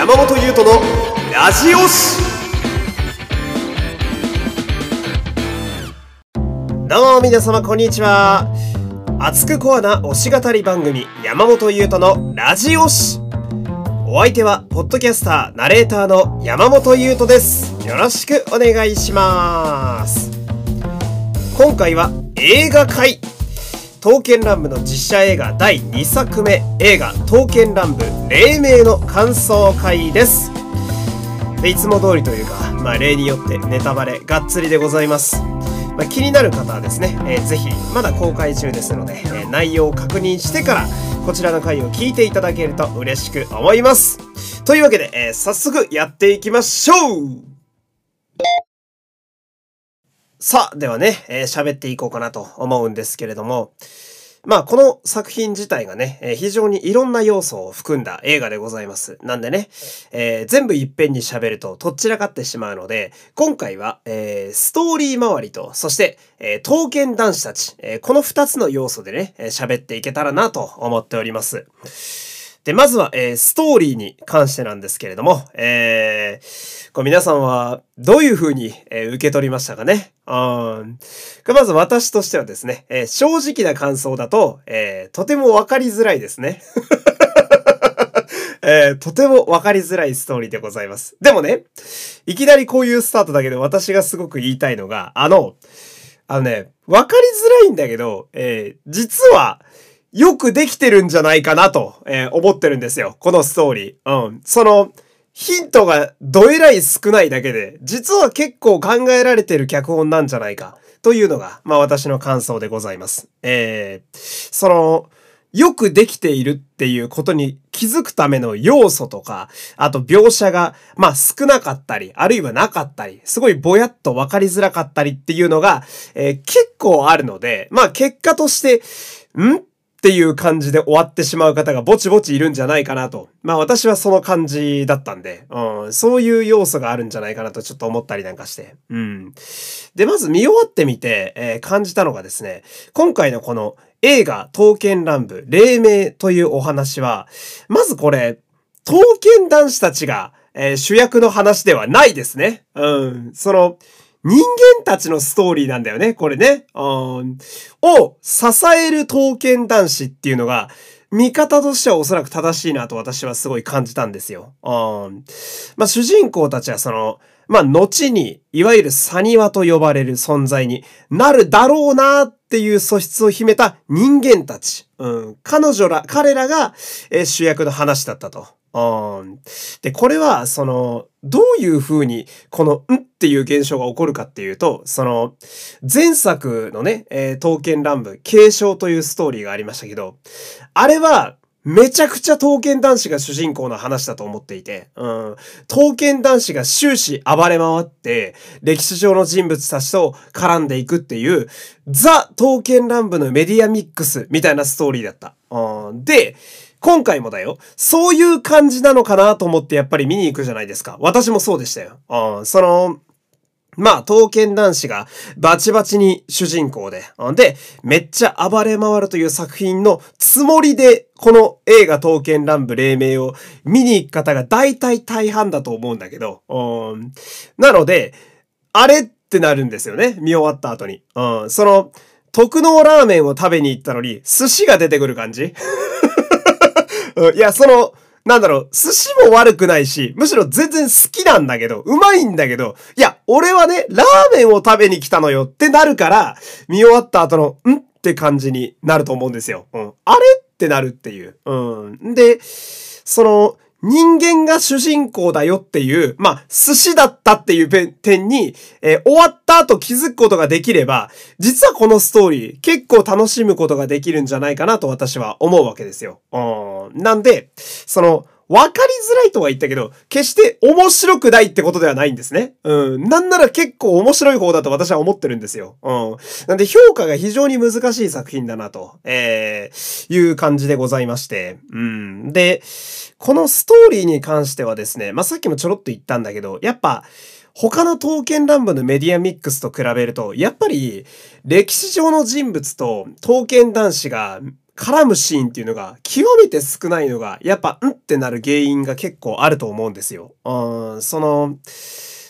山本優斗のラジオ誌どうも皆様こんにちは。熱くコアな推し語り番組山本優斗のラジオ誌お相手はポッドキャスターナレーターの山本優斗です。よろしくお願いします。今回は映画会刀剣乱舞の実写映画第2作目映画刀剣乱舞黎明の感想会です。いつも通りというか、まあ、例によってネタバレがっつりでございます、まあ、気になる方はですね、えー、ぜひまだ公開中ですので、えー、内容を確認してからこちらの回を聞いていただけると嬉しく思います。というわけで、えー、早速やっていきましょう!さあ、ではね、えー、喋っていこうかなと思うんですけれども、まあ、この作品自体がね、えー、非常にいろんな要素を含んだ映画でございます。なんでね、えー、全部いっぺんに喋るととっちらかってしまうので、今回は、えー、ストーリー周りと、そして、えー、刀剣男子たち、えー、この二つの要素でね、喋っていけたらなと思っております。で、まずは、えー、ストーリーに関してなんですけれども、えー、こう皆さんはどういう風に、えー、受け取りましたかね？うん。まず私としてはですね、えー、正直な感想だと、えー、とてもわかりづらいですね。えー、とてもわかりづらいストーリーでございます。でもね、いきなりこういうスタートだけど私がすごく言いたいのが、あの、あのね、わかりづらいんだけど、えー、実は、よくできてるんじゃないかなと、えー、思ってるんですよ。このストーリー。うん。その、ヒントがどえらい少ないだけで、実は結構考えられてる脚本なんじゃないか。というのが、まあ私の感想でございます。えー、その、よくできているっていうことに気づくための要素とか、あと描写が、まあ少なかったり、あるいはなかったり、すごいぼやっとわかりづらかったりっていうのが、えー、結構あるので、まあ結果として、ん？っていう感じで終わってしまう方がぼちぼちいるんじゃないかなと。まあ私はその感じだったんで、うん、そういう要素があるんじゃないかなとちょっと思ったりなんかして。うん。で、まず見終わってみて、えー、感じたのがですね、今回のこの映画、刀剣乱舞、黎明というお話は、まずこれ、刀剣男子たちが、えー、主役の話ではないですね。うん。その、人間たちのストーリーなんだよね、これね。うん。を支える刀剣男子っていうのが、見方としてはおそらく正しいなと私はすごい感じたんですよ。うん。まあ、主人公たちはその、まあ、後に、いわゆるサニワと呼ばれる存在になるだろうなっていう素質を秘めた人間たち。うん。彼女ら、彼らが、え主役の話だったと。で、これは、その、どういう風に、この、ん？っていう現象が起こるかっていうと、その、前作のね、えー、刀剣乱舞、継承というストーリーがありましたけど、あれは、めちゃくちゃ刀剣男子が主人公の話だと思っていて、うん。刀剣男子が終始暴れ回って、歴史上の人物たちと絡んでいくっていう、ザ・刀剣乱舞のメディアミックスみたいなストーリーだった。うん。で、今回もだよ。そういう感じなのかなと思ってやっぱり見に行くじゃないですか。私もそうでしたよ。うん、その、まあ、刀剣男子がバチバチに主人公で、で、めっちゃ暴れ回るという作品のつもりで、この映画刀剣乱舞黎明を見に行く方が大体大半だと思うんだけど、うん、なので、あれってなるんですよね。見終わった後に。うん、その、特納ラーメンを食べに行ったのに、寿司が出てくる感じ いや、その、なんだろう、寿司も悪くないし、むしろ全然好きなんだけど、うまいんだけど、いや、俺はね、ラーメンを食べに来たのよってなるから、見終わった後の、んって感じになると思うんですよ。うん。あれってなるっていう。うん。で、その、人間が主人公だよっていう、まあ、寿司だったっていう点に、えー、終わった後気づくことができれば、実はこのストーリー結構楽しむことができるんじゃないかなと私は思うわけですよ。うん。なんで、その、わかりづらいとは言ったけど、決して面白くないってことではないんですね。うん。なんなら結構面白い方だと私は思ってるんですよ。うん。なんで評価が非常に難しい作品だなと、えー、いう感じでございまして。うん。で、このストーリーに関してはですね、まあ、さっきもちょろっと言ったんだけど、やっぱ、他の刀剣乱舞のメディアミックスと比べると、やっぱり歴史上の人物と刀剣男子が絡むシーンっていうのが極めて少ないのが、やっぱ、うんってなる原因が結構あると思うんですよ。うん、その、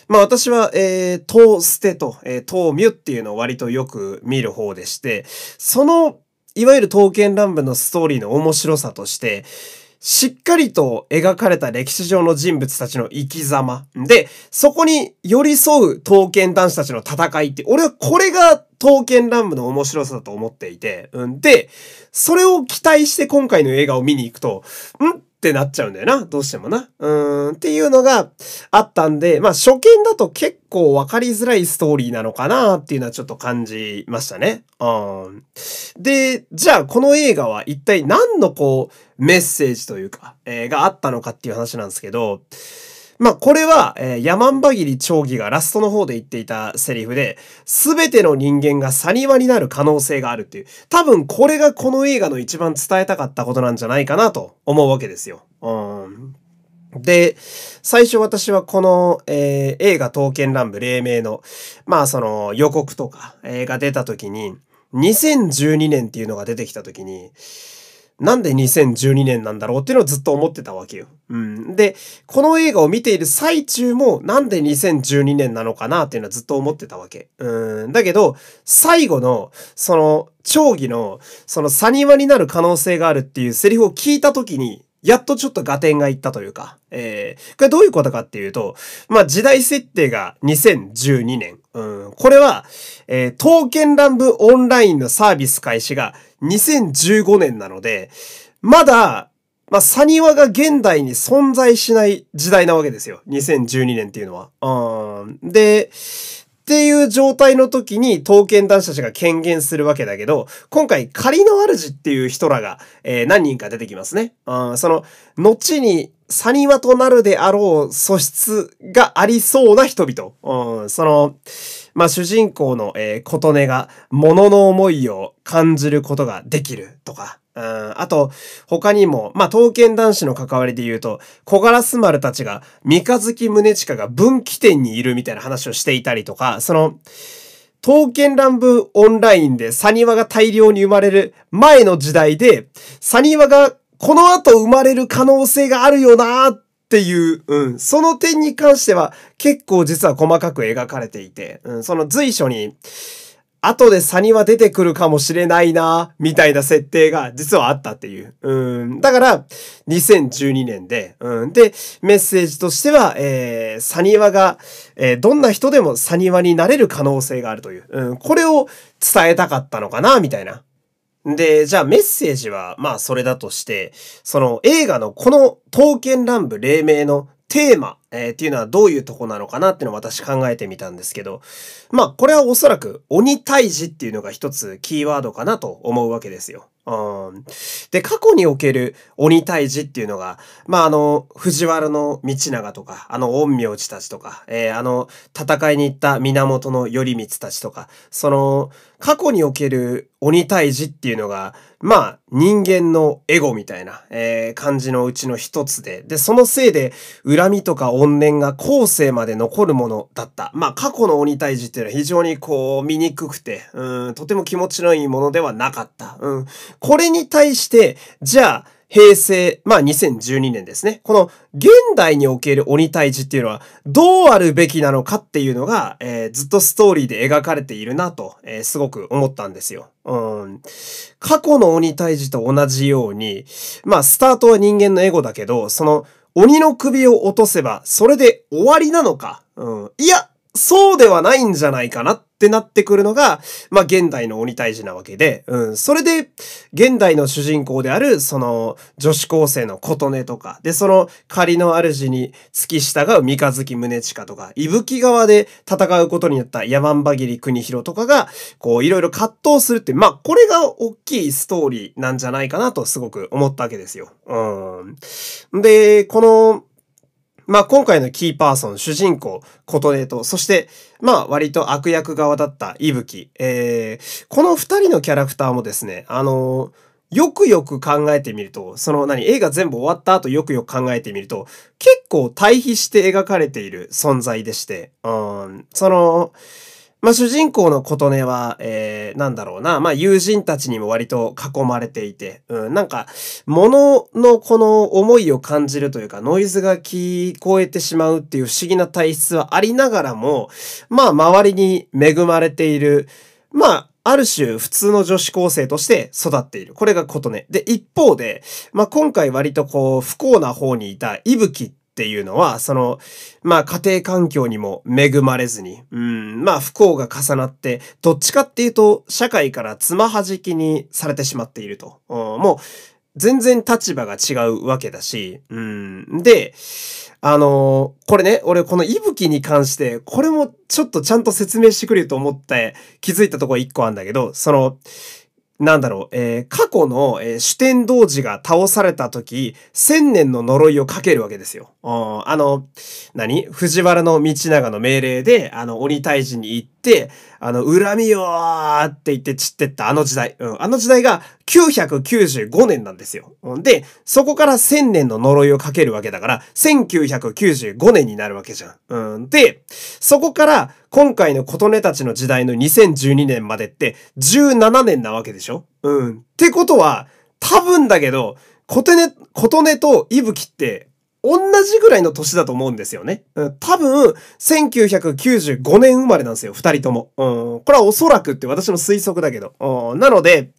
まあ私は、えー、トーステと、えー、トーミュっていうのを割とよく見る方でして、その、いわゆる刀剣乱舞のストーリーの面白さとして、しっかりと描かれた歴史上の人物たちの生き様。で、そこに寄り添う刀剣男子たちの戦いって、俺はこれが刀剣乱舞の面白さだと思っていて、うん。で、それを期待して今回の映画を見に行くと、んってなっちゃうんだよな。どうしてもな。うん。っていうのがあったんで、まあ初見だと結構わかりづらいストーリーなのかなっていうのはちょっと感じましたね。うん。で、じゃあこの映画は一体何のこうメッセージというか、えー、があったのかっていう話なんですけど、まあ、これは、えー、山ンバギリ長義がラストの方で言っていたセリフで、すべての人間がサニワになる可能性があるっていう。多分これがこの映画の一番伝えたかったことなんじゃないかなと思うわけですよ。うん。で、最初私はこの、えー、映画刀剣乱舞黎明の、まあその予告とか、えー、が出た時に、2012年っていうのが出てきた時に、なんで2012年なんだろうっていうのをずっと思ってたわけよ。うん。で、この映画を見ている最中もなんで2012年なのかなっていうのはずっと思ってたわけ。うん。だけど、最後の、その、長義の、その、サニワになる可能性があるっていうセリフを聞いた時に、やっとちょっと合点がいったというか、えー、これどういうことかっていうと、まあ時代設定が2012年。うん、これは、えー、刀剣乱舞オンラインのサービス開始が2015年なので、まだ、まあ、サニワが現代に存在しない時代なわけですよ。2012年っていうのは。うん。で、っていう状態の時に刀剣男子たちが権限するわけだけど、今回仮の主っていう人らが、えー、何人か出てきますね。うん、その、後にサニワとなるであろう素質がありそうな人々。うん、その、まあ、主人公の、えー、琴音が物の思いを感じることができるとか、うん、あと、他にも、まあ、刀剣男子の関わりで言うと、小ガラス丸たちが、三日月宗近が分岐点にいるみたいな話をしていたりとか、その、刀剣乱舞オンラインでサニワが大量に生まれる前の時代で、サニワがこの後生まれる可能性があるよなっっていう、うん、その点に関しては結構実は細かく描かれていて、うん、その随所に、後でサニは出てくるかもしれないな、みたいな設定が実はあったっていう。うん。だから、2012年で、うん。で、メッセージとしては、えー、サニワが、えー、どんな人でもサニワになれる可能性があるという。うん。これを伝えたかったのかな、みたいな。で、じゃあメッセージは、まあそれだとして、その映画のこの刀剣乱舞黎明のテーマ、えー、っていうのはどういうとこなのかなっていうのを私考えてみたんですけど、まあこれはおそらく鬼退治っていうのが一つキーワードかなと思うわけですよ。うん。で、過去における鬼退治っていうのが、まあ、あの、藤原道長とか、あの、陰陽師たちとか、えー、あの、戦いに行った源頼光たちとか、その、過去における鬼退治っていうのが、まあ、人間のエゴみたいな、えー、感じのうちの一つで、で、そのせいで、恨みとか怨念が後世まで残るものだった。まあ、過去の鬼退治っていうのは非常にこう、醜くて、うん、とても気持ちのいいものではなかった。うん。これに対して、じゃあ、平成、まあ2012年ですね。この現代における鬼退治っていうのはどうあるべきなのかっていうのが、えー、ずっとストーリーで描かれているなと、えー、すごく思ったんですよ。うん。過去の鬼退治と同じように、まあスタートは人間のエゴだけど、その鬼の首を落とせばそれで終わりなのか。うん。いや、そうではないんじゃないかなってなってくるのが、まあ、現代の鬼退治なわけで、うん。それで、現代の主人公である、その、女子高生の琴音とか、で、その仮の主に付き従う三日月宗近とか、伊吹川で戦うことになった山んばぎり国広とかが、こう、いろいろ葛藤するって、まあ、これが大きいストーリーなんじゃないかなとすごく思ったわけですよ。うん。で、この、まあ今回のキーパーソン、主人公、琴音と、そして、まあ割と悪役側だった伊吹。えー、この二人のキャラクターもですね、あのー、よくよく考えてみると、その何、映画全部終わった後よくよく考えてみると、結構対比して描かれている存在でして、うん、その、まあ、主人公の琴音は、えー、なんだろうな、まあ、友人たちにも割と囲まれていて、うん、なんか、物のこの思いを感じるというか、ノイズが聞こえてしまうっていう不思議な体質はありながらも、まあ、周りに恵まれている、まあ、ある種普通の女子高生として育っている。これが琴音。で、一方で、まあ、今回割とこう、不幸な方にいた伊吹っていうのは、その、まあ家庭環境にも恵まれずに、うん、まあ不幸が重なって、どっちかっていうと、社会からつまはじきにされてしまっていると。うん、もう、全然立場が違うわけだし、うん。で、あのー、これね、俺この息吹に関して、これもちょっとちゃんと説明してくれると思って気づいたところ一個あるんだけど、その、なんだろう、えー、過去の、えー、主天童子が倒された時、千年の呪いをかけるわけですよ。あの、何？藤原道長の命令で、あの、鬼退治に行って、あの、恨みよーって言って散ってったあの時代。うん、あの時代が995年なんですよ。で、そこから1000年の呪いをかけるわけだから、1995年になるわけじゃん。うん、で、そこから今回の琴音たちの時代の2012年までって17年なわけでしょ？うん。ってことは、多分だけど、琴音、琴音と伊吹って同じぐらいの年だと思うんですよね。多分、1995年生まれなんですよ、二人とも。これはおそらくって私の推測だけど。なので、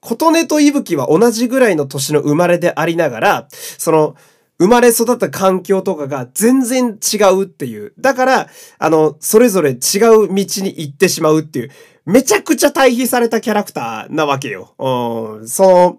琴音と伊吹は同じぐらいの年の生まれでありながら、その、生まれ育った環境とかが全然違うっていう。だから、あの、それぞれ違う道に行ってしまうっていう、めちゃくちゃ対比されたキャラクターなわけよ。その、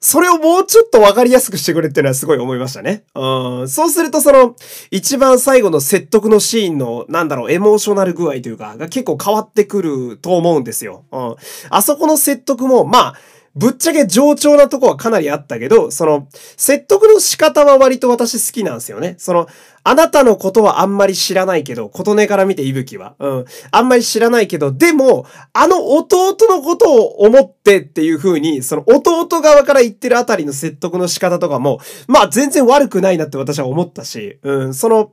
それをもうちょっとわかりやすくしてくれっていうのはすごい思いましたね。うん。そうするとその、一番最後の説得のシーンの、なんだろう、エモーショナル具合というか、が結構変わってくると思うんですよ。うん。あそこの説得も、まあ、ぶっちゃけ上調なとこはかなりあったけど、その、説得の仕方は割と私好きなんですよね。その、あなたのことはあんまり知らないけど、琴音から見ていぶきは。うん。あんまり知らないけど、でも、あの弟のことを思ってっていう風に、その弟側から言ってるあたりの説得の仕方とかも、まあ全然悪くないなって私は思ったし、うん、その、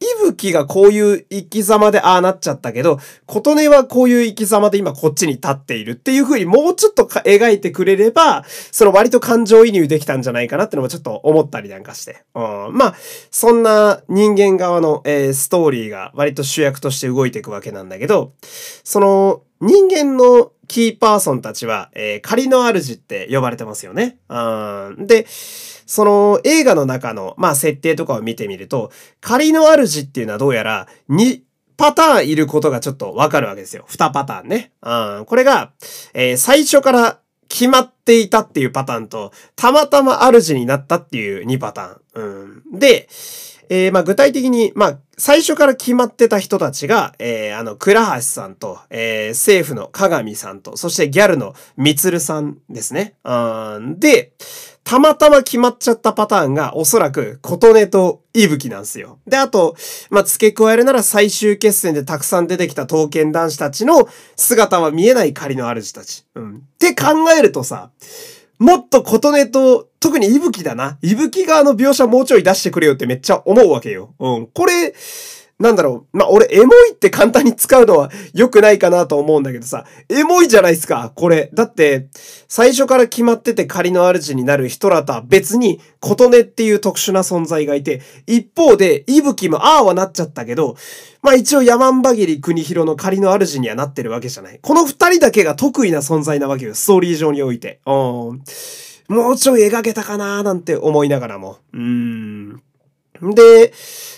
いぶきがこういう生き様でああなっちゃったけど、琴音はこういう生き様で今こっちに立っているっていう風にもうちょっと描いてくれれば、その割と感情移入できたんじゃないかなってのもちょっと思ったりなんかして。うん、まあ、そんな人間側の、えー、ストーリーが割と主役として動いていくわけなんだけど、その人間のキーパーソンたちは、えー、仮の主って呼ばれてますよね。うん、で、その映画の中の、まあ設定とかを見てみると、仮の主っていうのはどうやら2パターンいることがちょっとわかるわけですよ。2パターンね。うん、これが、えー、最初から決まっていたっていうパターンと、たまたま主になったっていう2パターン。うん、で、えー、まあ具体的に、まあ最初から決まってた人たちが、えー、あの、倉橋さんと、えー、政府の鏡さんと、そしてギャルのみつるさんですね。うん、で、たまたま決まっちゃったパターンがおそらく琴音と息吹なんですよ。で、あと、まあ、付け加えるなら最終決戦でたくさん出てきた刀剣男子たちの姿は見えない仮の主たち。うん。って考えるとさ、もっと琴音と、特に息吹だな。息吹側の描写もうちょい出してくれよってめっちゃ思うわけよ。うん。これ、なんだろう。まあ、俺、エモいって簡単に使うのは良くないかなと思うんだけどさ、エモいじゃないですか、これ。だって、最初から決まってて仮の主になる人らとは別に、琴音っていう特殊な存在がいて、一方で、息吹もああはなっちゃったけど、まあ一応山んばぎり国広の仮の主にはなってるわけじゃない。この二人だけが得意な存在なわけよ、ストーリー上において。うん。もうちょい描けたかなーなんて思いながらも。うーん。で、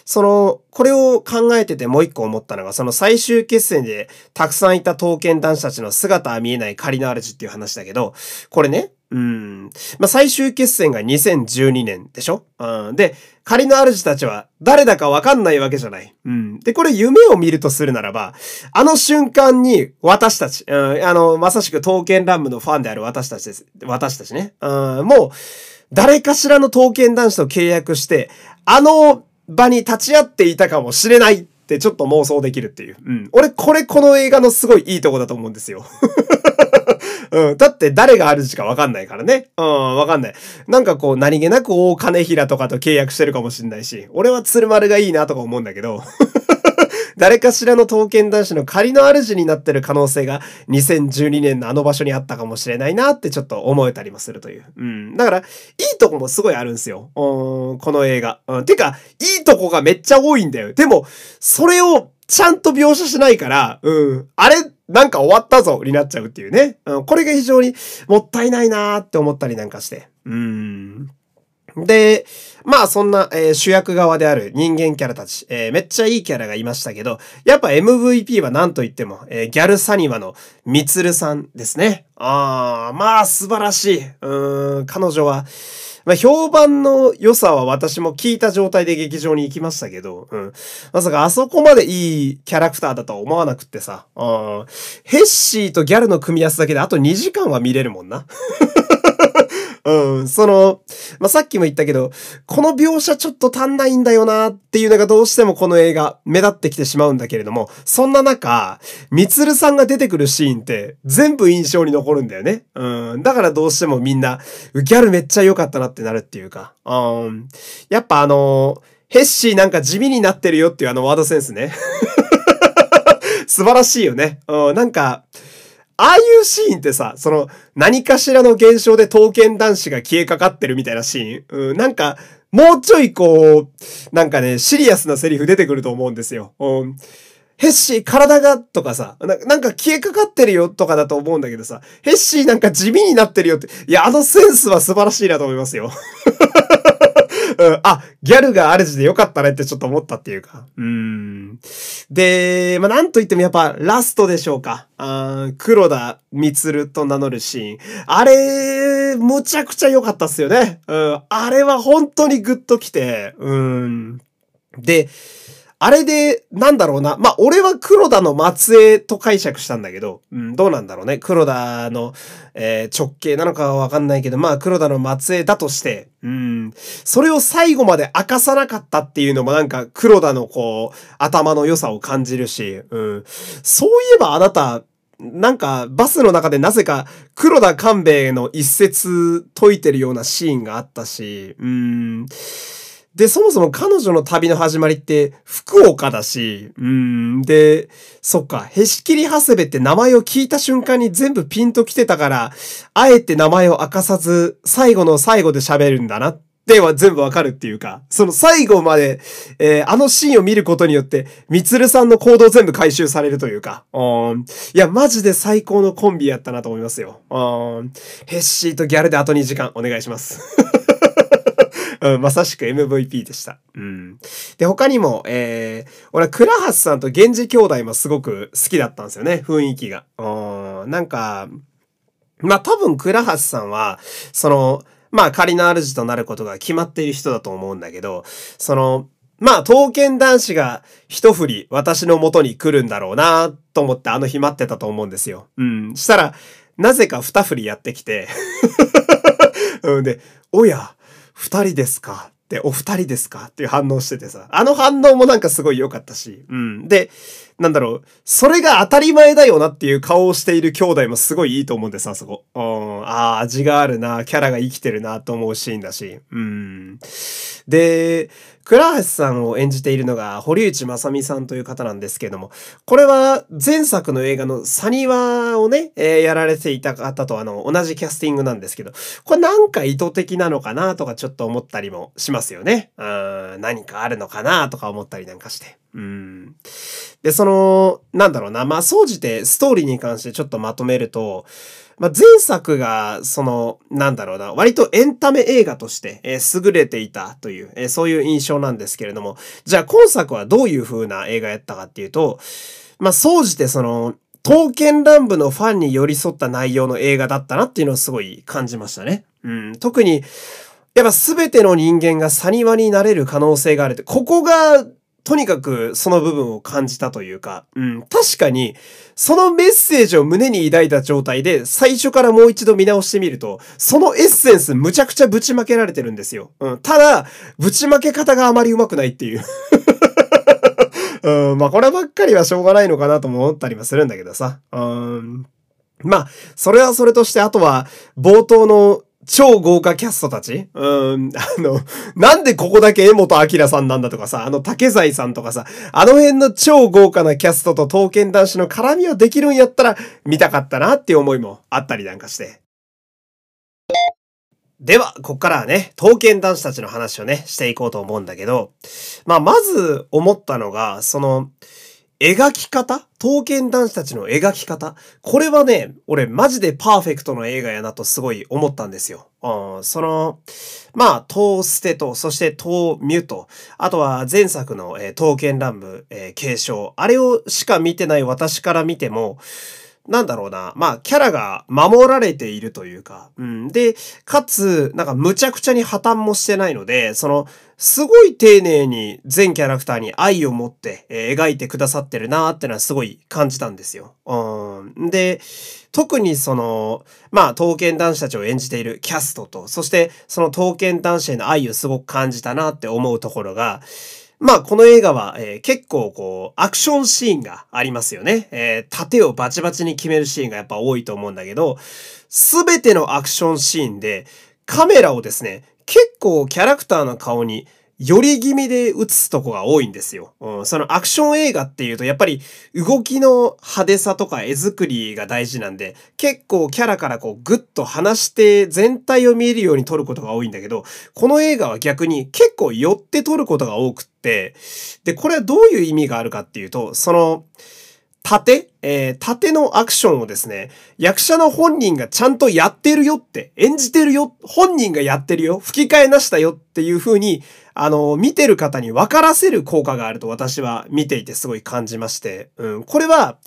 その、これを考えててもう一個思ったのが、その最終決戦でたくさんいた刀剣男子たちの姿は見えない仮の主っていう話だけど、これね、うん。まあ、最終決戦が2012年でしょ？うん。で、仮の主たちは誰だかわかんないわけじゃない。うん。で、これ夢を見るとするならば、あの瞬間に私たち、うん、あの、まさしく刀剣乱舞のファンである私たちです。私たちね。うん、もう、誰かしらの刀剣男子と契約して、あの場に立ち会っていたかもしれないってちょっと妄想できるっていう。うん。俺、これこの映画のすごいいいとこだと思うんですよ。うん。だって誰があるしかわかんないからね。うん、わかんない。なんかこう、何気なく大金平とかと契約してるかもしんないし、俺は鶴丸がいいなとか思うんだけど。誰かしらの刀剣男子の仮の主になってる可能性が2012年のあの場所にあったかもしれないなってちょっと思えたりもするという。うん。だから、いいとこもすごいあるんですよ。うん、この映画。うん。てか、いいとこがめっちゃ多いんだよ。でも、それをちゃんと描写しないから、うん。あれ、なんか終わったぞになっちゃうっていうね。うん、これが非常にもったいないなーって思ったりなんかして。うん。で、まあそんな、えー、主役側である人間キャラたち、えー、めっちゃいいキャラがいましたけど、やっぱ MVP は何と言っても、えー、ギャルサニワのミツルさんですね。ああ、まあ素晴らしい。うん、彼女は、まあ、評判の良さは私も聞いた状態で劇場に行きましたけど、うん。まさかあそこまでいいキャラクターだとは思わなくってさ、うん。ヘッシーとギャルの組み合わせだけであと2時間は見れるもんな。うん、その、まあ、さっきも言ったけど、この描写ちょっと足んないんだよなっていうのがどうしてもこの映画目立ってきてしまうんだけれども、そんな中、みつるさんが出てくるシーンって全部印象に残るんだよね。うん、だからどうしてもみんな、ギャルめっちゃ良かったなってなるっていうか、うん、やっぱあのヘッシーなんか地味になってるよっていうあのワードセンスね。素晴らしいよね。うん、なんか、ああいうシーンってさ、その、何かしらの現象で刀剣男子が消えかかってるみたいなシーン。うん、なんか、もうちょいこう、なんかね、シリアスなセリフ出てくると思うんですよ。うん。ヘッシー体がとかさな、なんか消えかかってるよとかだと思うんだけどさ、ヘッシーなんか地味になってるよって、いや、あのセンスは素晴らしいなと思いますよ。うん、あ、ギャルが主でよかったねってちょっと思ったっていうか。うん。で、まあ、なんと言ってもやっぱラストでしょうか。あ黒田光と名乗るシーン。あれ、むちゃくちゃ良かったっすよね。うん。あれは本当にグッときて。うん。で、あれで、なんだろうな。まあ、俺は黒田の末裔と解釈したんだけど、うん、どうなんだろうね。黒田の、えー、直系なのかはわかんないけど、まあ、黒田の末裔だとして、うん、それを最後まで明かさなかったっていうのもなんか黒田のこう、頭の良さを感じるし、うん、そういえばあなた、なんか、バスの中でなぜか、黒田官兵衛の一節解いてるようなシーンがあったし、うん、で、そもそも彼女の旅の始まりって福岡だし、うん、で、そっか、へしきり長谷部って名前を聞いた瞬間に全部ピンと来てたから、あえて名前を明かさず、最後の最後で喋るんだなっては全部わかるっていうか、その最後まで、えー、あのシーンを見ることによって、みつるさんの行動全部回収されるというか、うん、いや、マジで最高のコンビやったなと思いますよ。うん、ヘッシーとギャルであと2時間お願いします。うん、まさしく MVP でした。うん。で、他にも、えー、俺倉橋さんと源氏兄弟もすごく好きだったんですよね、雰囲気が。うん、なんか、まあ多分倉橋さんは、その、まあ仮の主となることが決まっている人だと思うんだけど、その、まあ、刀剣男子が一振り私の元に来るんだろうなと思ってあの日待ってたと思うんですよ。うん。したら、なぜか二振りやってきて うんで、おや、二人ですか？って、お二人ですか？っていう反応しててさ、あの反応もなんかすごい良かったし、うん。で、なんだろう、それが当たり前だよなっていう顔をしている兄弟もすごいいいと思うんです、あそこ。うん、ああ、味があるな、キャラが生きてるなと思うシーンだし。うん。で、倉橋さんを演じているのが堀内正美さんという方なんですけれども、これは前作の映画のサニワをね、えー、やられていた方とあの、同じキャスティングなんですけど、これなんか意図的なのかなとかちょっと思ったりもしますよね。うん、何かあるのかなとか思ったりなんかして。うん。で、その、なんだろうな、まあ、総じてストーリーに関してちょっとまとめると、まあ、前作が、その、なんだろうな、割とエンタメ映画として、えー、優れていたという、えー、そういう印象なんですけれども、じゃあ今作はどういう風な映画やったかっていうと、まあ、総じてその、刀剣乱舞のファンに寄り添った内容の映画だったなっていうのをすごい感じましたね。うん、特に、やっぱ全ての人間がサニワになれる可能性があるって、ここがとにかくその部分を感じたというか、うん、確かに、そのメッセージを胸に抱いた状態で、最初からもう一度見直してみると、そのエッセンスむちゃくちゃぶちまけられてるんですよ。うん、ただ、ぶちまけ方があまり上手くないっていう。うん、まあこればっかりはしょうがないのかなとも思ったりはするんだけどさ。うん、まあ、それはそれとして、あとは、冒頭の超豪華キャストたち？うん、あの、なんでここだけ江本明さんなんだとかさ、あの竹財さんとかさ、あの辺の超豪華なキャストと刀剣男子の絡みをできるんやったら見たかったなっていう思いもあったりなんかして。では、こっからはね、刀剣男子たちの話をね、していこうと思うんだけど、まあ、まず思ったのが、その、描き方？刀剣男子たちの描き方？これはね、俺マジでパーフェクトの映画やなとすごい思ったんですよ。うん、その、まあ、トーステと、そしてトーミュと、あとは前作の、えー、刀剣乱舞、えー、継承。あれをしか見てない私から見ても、なんだろうな。まあ、キャラが守られているというか。うん。で、かつ、なんか無茶苦茶に破綻もしてないので、その、すごい丁寧に全キャラクターに愛を持って、えー、描いてくださってるなーってのはすごい感じたんですよ。うん。で、特にその、まあ、刀剣男子たちを演じているキャストと、そしてその刀剣男子への愛をすごく感じたなって思うところが、まあ、この映画は、えー、結構こう、アクションシーンがありますよね。えー、盾をバチバチに決めるシーンがやっぱ多いと思うんだけど、すべてのアクションシーンで、カメラをですね、結構キャラクターの顔により気味で映すとこが多いんですよ。うん、そのアクション映画っていうと、やっぱり動きの派手さとか絵作りが大事なんで、結構キャラからこうグッと離して全体を見えるように撮ることが多いんだけど、この映画は逆に結構寄って撮ることが多くって、で、これはどういう意味があるかっていうと、その、盾？えー、盾のアクションをですね、役者の本人がちゃんとやってるよって、演じてるよ、本人がやってるよ、吹き替えなしだよっていう風に、あの、見てる方に分からせる効果があると私は見ていてすごい感じまして、うん、これは、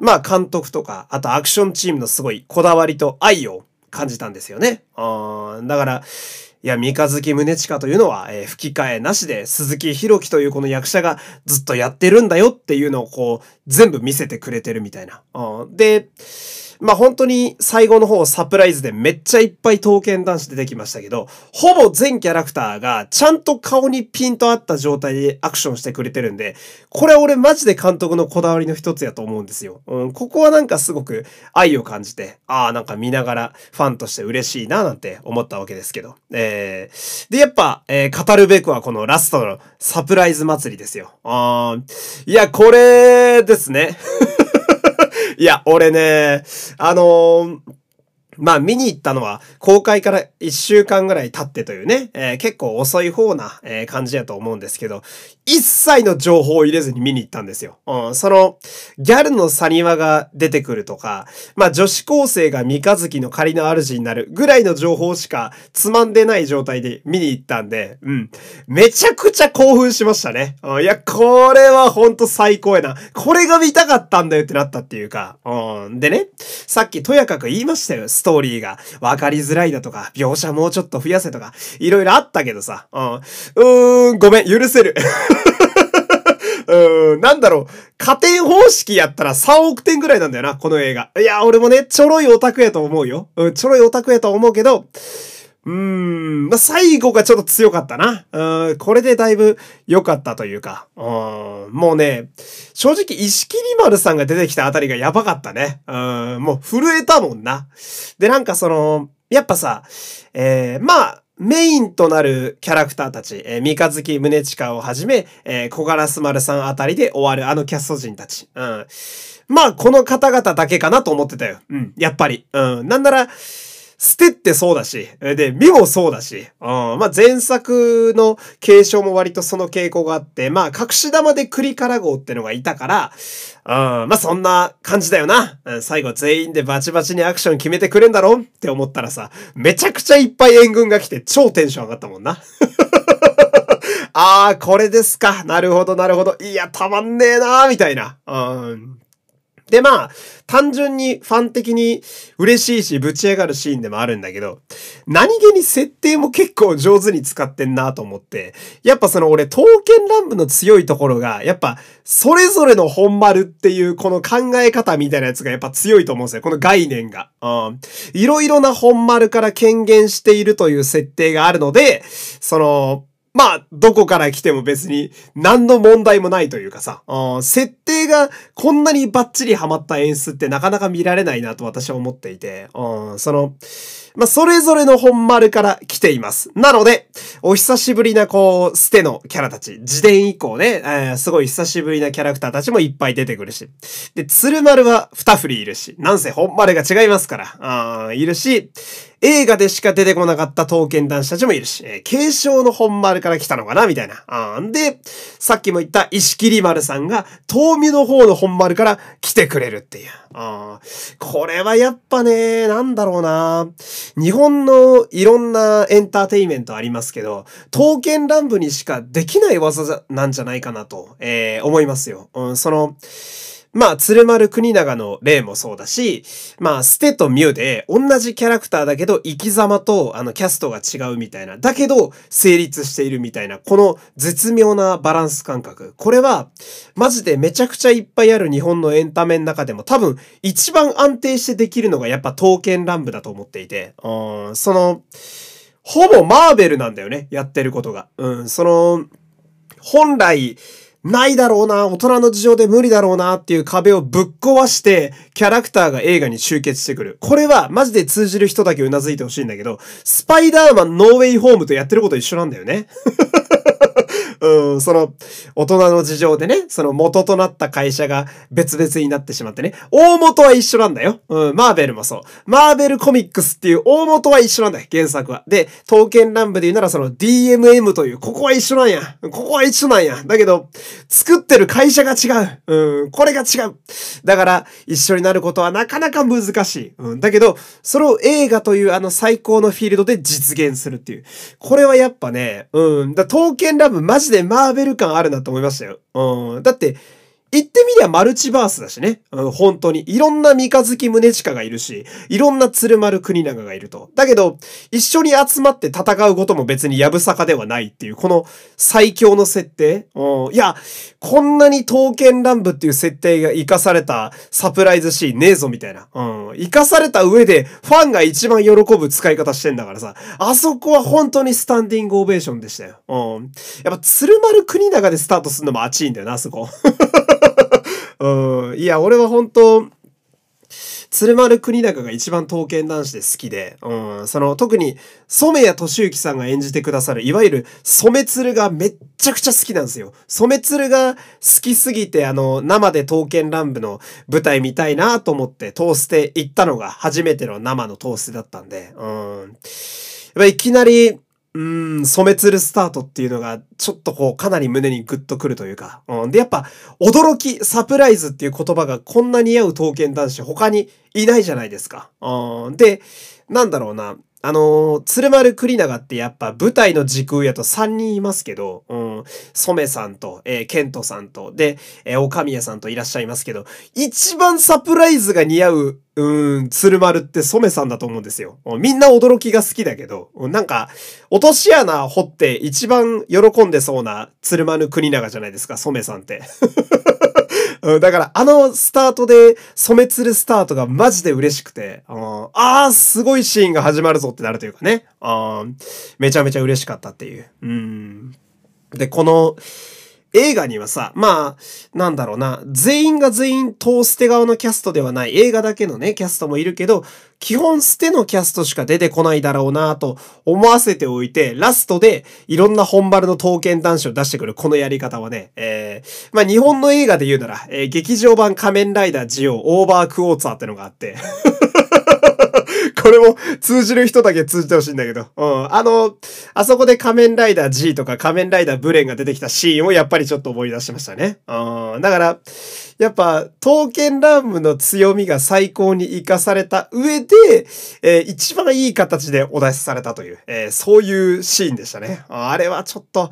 まあ監督とか、あとアクションチームのすごいこだわりと愛を感じたんですよね。あだから、いや、三日月宗近というのは、えー、吹き替えなしで鈴木弘樹というこの役者がずっとやってるんだよっていうのをこう、全部見せてくれてるみたいな。で、まあ本当に最後の方サプライズでめっちゃいっぱい刀剣男子出てきましたけど、ほぼ全キャラクターがちゃんと顔にピンと合った状態でアクションしてくれてるんで、これは俺マジで監督のこだわりの一つやと思うんですよ。うん、ここはなんかすごく愛を感じて、ああ、なんか見ながらファンとして嬉しいななんて思ったわけですけど。えー、で、やっぱ、えー、語るべくはこのラストのサプライズ祭りですよ。あいや、これですね。いや、俺ね、あのー、まあ見に行ったのは公開から1週間ぐらい経ってというね、えー、結構遅い方な、え、感じやと思うんですけど、一切の情報を入れずに見に行ったんですよ。うん、その、ギャルのサニワが出てくるとか、まあ女子高生が三日月の仮の主になるぐらいの情報しかつまんでない状態で見に行ったんで、うん。めちゃくちゃ興奮しましたね。うん、いや、これはほんと最高やな。これが見たかったんだよってなったっていうか、うん。でね、さっきとやかく言いましたよ。ストーリーが分かりづらいだとか、描写もうちょっと増やせとか、いろいろあったけどさ、うん。うーん、ごめん、許せる。うん、なんだろう。加点方式やったら3億点ぐらいなんだよな、この映画。いや、俺もね、ちょろいオタクやと思うよ。うん、ちょろいオタクやと思うけど、うん、まあ、最後がちょっと強かったな。うん、これでだいぶ良かったというか、うん、もうね、正直石切丸さんが出てきたあたりがやばかったね。うん、もう震えたもんな。で、なんかその、やっぱさ、えー、まあ、メインとなるキャラクターたち、えー、三日月宗近をはじめ、えー、小柄す丸さんあたりで終わるあのキャスト陣たち。うん。まあ、この方々だけかなと思ってたよ。うん。やっぱり。うん。なんなら、捨てってそうだし、で、美もそうだし、うん、まあ前作の継承も割とその傾向があって、まあ隠し玉で栗から号ってのがいたから、うん、まあそんな感じだよな。最後全員でバチバチにアクション決めてくれんだろって思ったらさ、めちゃくちゃいっぱい援軍が来て超テンション上がったもんな。ああ、これですか。なるほど、なるほど。いや、たまんねえなーみたいな。うん。で、まあ、単純にファン的に嬉しいし、ぶち上がるシーンでもあるんだけど、何気に設定も結構上手に使ってんなと思って、やっぱその俺、刀剣乱舞の強いところが、やっぱ、それぞれの本丸っていうこの考え方みたいなやつがやっぱ強いと思うんですよ。この概念が。うん。いろいろな本丸から権限しているという設定があるので、その、まあ、どこから来ても別に何の問題もないというかさ、設定がこんなにバッチリハマった演出ってなかなか見られないなと私は思っていて、その、まあ、それぞれの本丸から来ています。なので、お久しぶりな、こう、ステのキャラたち、自伝以降ね、えー、すごい久しぶりなキャラクターたちもいっぱい出てくるし。で、鶴丸は二振りいるし、なんせ本丸が違いますから、あいるし、映画でしか出てこなかった刀剣男子たちもいるし、えー、継承の本丸から来たのかなみたいな。あんで、さっきも言った石切丸さんが、東美の方の本丸から来てくれるっていう。あこれはやっぱね、なんだろうな。日本のいろんなエンターテイメントありますけど、刀剣乱舞にしかできない技なんじゃないかなと、えー、思いますよ。うん、その、まあ、鶴丸国長の例もそうだし、まあ、ステとミュで同じキャラクターだけど生き様とあのキャストが違うみたいな、だけど成立しているみたいな、この絶妙なバランス感覚。これは、マジでめちゃくちゃいっぱいある日本のエンタメの中でも多分一番安定してできるのがやっぱ刀剣乱舞だと思っていて、うん、その、ほぼマーベルなんだよね、やってることが。うん、その、本来、ないだろうな、大人の事情で無理だろうなっていう壁をぶっ壊して、キャラクターが映画に集結してくる。これはマジで通じる人だけ頷いてほしいんだけど、スパイダーマンノーウェイホームとやってること一緒なんだよね。うん、その、大人の事情でね、その元となった会社が別々になってしまってね、大元は一緒なんだよ。うん、マーベルもそう。マーベルコミックスっていう大元は一緒なんだよ、原作は。で、刀剣乱舞で言うならその DMM という、ここは一緒なんや。ここは一緒なんや。だけど、作ってる会社が違う。うん、これが違う。だから、一緒になることはなかなか難しい。うん、だけど、それを映画というあの最高のフィールドで実現するっていう。これはやっぱね、うん、だ刀剣乱舞マジでマーベル感あるなと思いましたよ。うん。だって、言ってみりゃマルチバースだしね。うん、本当に。いろんな三日月宗近がいるし、いろんな鶴丸国長がいると。だけど、一緒に集まって戦うことも別にやぶさかではないっていう、この最強の設定。うん、いや、こんなに刀剣乱舞っていう設定が活かされたサプライズシーンねえぞみたいな。うん。活かされた上で、ファンが一番喜ぶ使い方してんだからさ、あそこは本当にスタンディングオベーションでしたよ。うん。やっぱ鶴丸国長でスタートするのも熱いんだよな、あそこ。うん。いや、俺は本当鶴丸国高が一番刀剣男子で好きで、うん、その特に染谷俊之さんが演じてくださる、いわゆる染鶴がめっちゃくちゃ好きなんですよ。染鶴が好きすぎて、あの、生で刀剣乱舞の舞台見たいなと思ってトーステ行ったのが初めての生のトーステだったんで、うん。やっぱいきなり、うん、染めつるスタートっていうのが、ちょっとこう、かなり胸にグッとくるというか。うん。で、やっぱ、驚き、サプライズっていう言葉がこんな似合う刀剣男子他にいないじゃないですか。うん。で、なんだろうな。あのー、鶴丸栗長ってやっぱ舞台の時空やと3人いますけど、うん、染さんと、えー、ケントさんと、で、えー、岡宮さんといらっしゃいますけど、一番サプライズが似合う、うん、鶴丸って染さんだと思うんですよ。みんな驚きが好きだけど、なんか、落とし穴掘って一番喜んでそうな鶴丸栗長じゃないですか、染さんって。うん、だから、あのスタートで染めつるスタートがマジで嬉しくて、ああ、すごいシーンが始まるぞってなるというかね、うんめちゃめちゃ嬉しかったっていう。うん。で、この、映画にはさ、まあ、なんだろうな、全員が全員トーステ側のキャストではない映画だけのね、キャストもいるけど、基本捨てのキャストしか出てこないだろうなと思わせておいて、ラストでいろんな本丸の刀剣男子を出してくるこのやり方はね、えー、まあ日本の映画で言うなら、えー、劇場版仮面ライダージオオーバークォーツァーってのがあって。これも通じる人だけ通じてほしいんだけど。うん。あの、あそこで仮面ライダー G とか仮面ライダーブレンが出てきたシーンをやっぱりちょっと思い出しましたね。うん。だから、やっぱ、刀剣乱舞の強みが最高に活かされた上で、えー、一番いい形でお出しされたという、えー、そういうシーンでしたね。あれはちょっと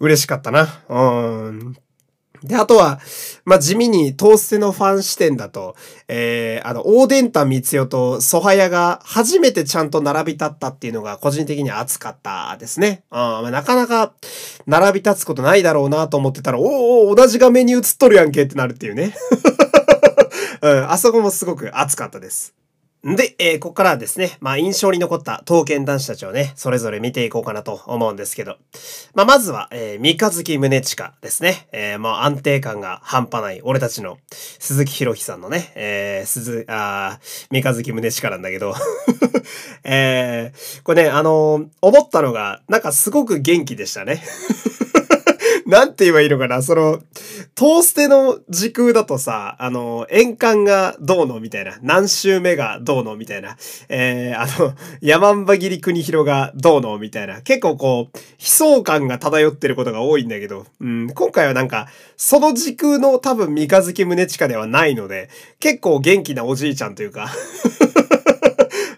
嬉しかったな。うん。で、あとは、まあ、地味にトーステのファン視点だと、えー、あの、オーデンタ三代とソハヤが初めてちゃんと並び立ったっていうのが個人的に熱かったですね。うん、まあ、なかなか並び立つことないだろうなと思ってたら、おお同じ画面に映っとるやんけってなるっていうね。うん、あそこもすごく熱かったです。で、えー、ここからはですね、まあ印象に残った刀剣男子たちをね、それぞれ見ていこうかなと思うんですけど、まあまずは、えー、三日月宗近ですね。えー、まあ安定感が半端ない俺たちの鈴木博樹さんのね、えー、鈴、あ三日月宗近なんだけど、えー、これね、あのー、思ったのが、なんかすごく元気でしたね。なんて言えばいいのかな？その、トーステの時空だとさ、あの、円環がどうのみたいな、何周目がどうのみたいな、えー、あの、山んば切り国広がどうのみたいな、結構こう、悲壮感が漂ってることが多いんだけど、うん、今回はなんか、その時空の多分三日月宗近ではないので、結構元気なおじいちゃんというか。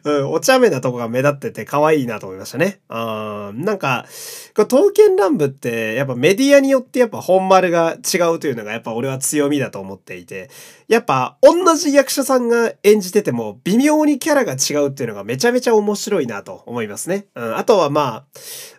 うん、お茶目なとこが目立ってて可愛いなと思いましたね。うん、なんか、刀剣乱舞ってやっぱメディアによってやっぱ本丸が違うというのがやっぱ俺は強みだと思っていて、やっぱ同じ役者さんが演じてても微妙にキャラが違うっていうのがめちゃめちゃ面白いなと思いますね。うん、あとはまあ、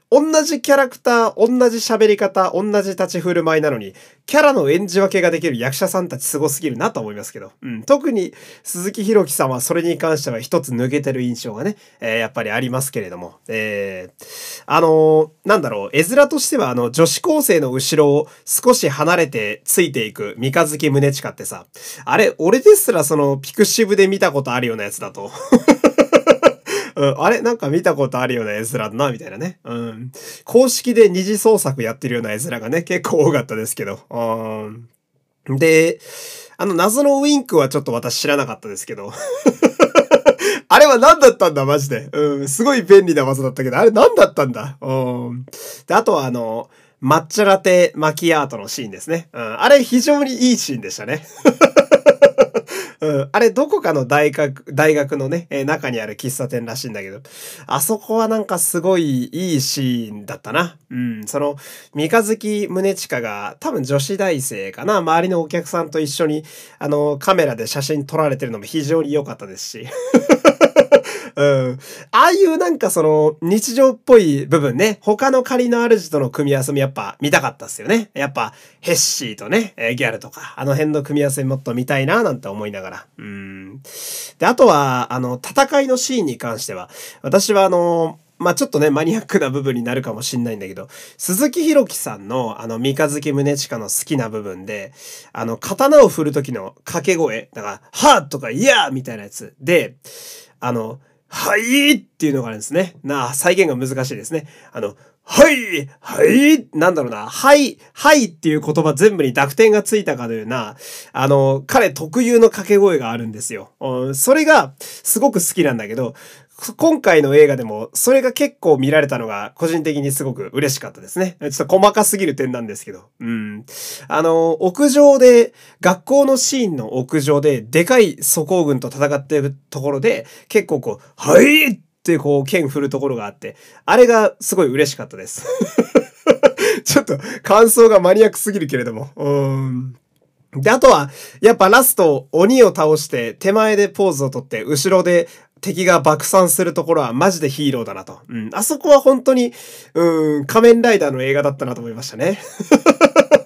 同じキャラクター、同じ喋り方、同じ立ち振る舞いなのに、キャラの演じ分けができる役者さんたちすごすぎるなと思いますけど。うん。特に鈴木弘樹さんはそれに関しては一つ抜けてる印象がね、えー、やっぱりありますけれども。えー、あのー、なんだろう、絵面としてはあの、女子高生の後ろを少し離れてついていく三日月宗近ってさ、あれ、俺ですらそのピクシブで見たことあるようなやつだと。うん、あれ？なんか見たことあるような絵面だな、みたいなね。うん。公式で二次創作やってるような絵面がね、結構多かったですけど。うん。で、あの謎のウインクはちょっと私知らなかったですけど。あれは何だったんだ、マジで。うん、すごい便利な技だったけど、あれ何だったんだ？うん。で、あとはあの、抹茶ラテマキアートのシーンですね。うん、あれ非常にいいシーンでしたね。うん。あれ、どこかの大学、大学のね、えー、中にある喫茶店らしいんだけど、あそこはなんかすごいいいシーンだったな。うん。その、三日月宗近が多分女子大生かな。周りのお客さんと一緒に、あの、カメラで写真撮られてるのも非常に良かったですし。うん。ああいうなんかその日常っぽい部分ね、他の仮の主との組み合わせもやっぱ見たかったっすよね。やっぱヘッシーとね、ギャルとか、あの辺の組み合わせもっと見たいななんて思いながら。うん。で、あとは、あの、戦いのシーンに関しては、私はあの、まあちょっとね、マニアックな部分になるかもしんないんだけど、鈴木弘樹さんの、あの、三日月宗近の好きな部分で、あの、刀を振る時の掛け声、だから、はーとか、いやーみたいなやつで、あの、はいっていうのがあるんですね。なあ、再現が難しいですね。あの、はいはいなんだろうな。はい、はいっていう言葉全部に濁点がついたかのような、あの、彼特有の掛け声があるんですよ。それがすごく好きなんだけど、今回の映画でも、それが結構見られたのが、個人的にすごく嬉しかったですね。ちょっと細かすぎる点なんですけど。うん。あの、屋上で、学校のシーンの屋上で、でかい素行軍と戦ってるところで、結構こう、はいってこう、剣振るところがあって、あれがすごい嬉しかったです。ちょっと感想がマニアックすぎるけれども。うん。で、あとは、やっぱラスト、鬼を倒して、手前でポーズをとって、後ろで敵が爆散するところはマジでヒーローだなと。うん。あそこは本当に、うん、仮面ライダーの映画だったなと思いましたね。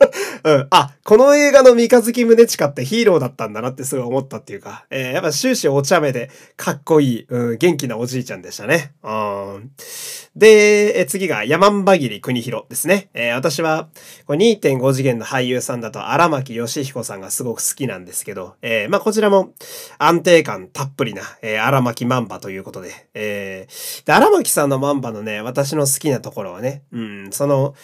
うん。あ、この映画の三日月宗近ってヒーローだったんだなってすごい思ったっていうか、えー、やっぱ終始お茶目でかっこいい、うん、元気なおじいちゃんでしたね。うん。で、え次が山んばぎり国広ですね。えー、私は、2.5次元の俳優さんだと荒牧義彦さんがすごく好きなんですけど、えー、まあこちらも安定感たっぷりな、えー、荒牧マンバということで、えー、で、荒牧さんのマンバのね、私の好きなところはね、うん、その、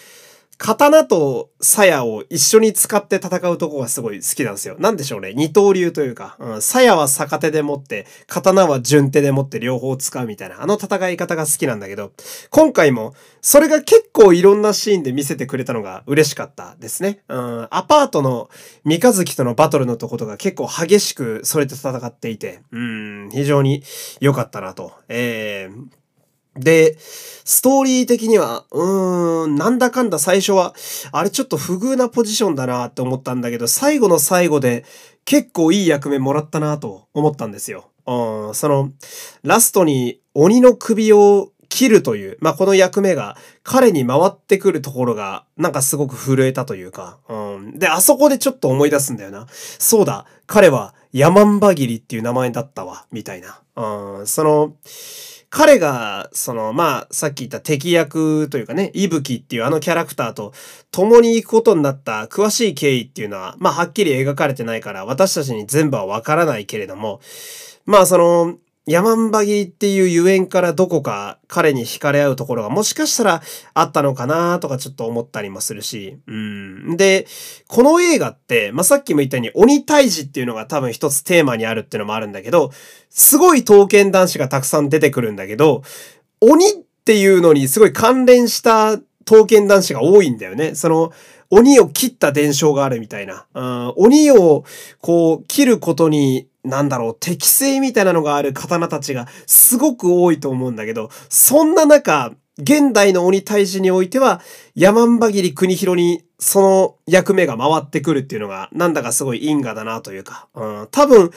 刀と鞘を一緒に使って戦うとこがすごい好きなんですよ。なんでしょうね。二刀流というか、うん、鞘は逆手で持って、刀は順手で持って両方使うみたいな、あの戦い方が好きなんだけど、今回も、それが結構いろんなシーンで見せてくれたのが嬉しかったですね。うん、アパートの三日月とのバトルのとことが結構激しくそれと戦っていて、うん、非常に良かったなと。えーで、ストーリー的には、うーん、なんだかんだ最初は、あれちょっと不遇なポジションだなって思ったんだけど、最後の最後で結構いい役目もらったなと思ったんですよ。うん、その、ラストに鬼の首を切るという、まあ、この役目が彼に回ってくるところが、なんかすごく震えたというか、うん。で、あそこでちょっと思い出すんだよな。そうだ、彼はヤマンバギリっていう名前だったわ、みたいな。うん、その、彼が、その、まあ、さっき言った敵役というかね、いぶきっていうあのキャラクターと共に行くことになった詳しい経緯っていうのは、まあ、はっきり描かれてないから、私たちに全部はわからないけれども、まあ、その、ヤマンバギっていうゆえんからどこか彼に惹かれ合うところがもしかしたらあったのかなとかちょっと思ったりもするし。うん。で、この映画って、まあ、さっきも言ったように鬼退治っていうのが多分一つテーマにあるっていうのもあるんだけど、すごい刀剣男子がたくさん出てくるんだけど、鬼っていうのにすごい関連した刀剣男子が多いんだよね。その、鬼を切った伝承があるみたいな。うん、鬼をこう切ることになんだろう、適性みたいなのがある刀たちがすごく多いと思うんだけど、そんな中、現代の鬼退治においては、山んばぎり国広にその役目が回ってくるっていうのが、なんだかすごい因果だなというか、うん、多分、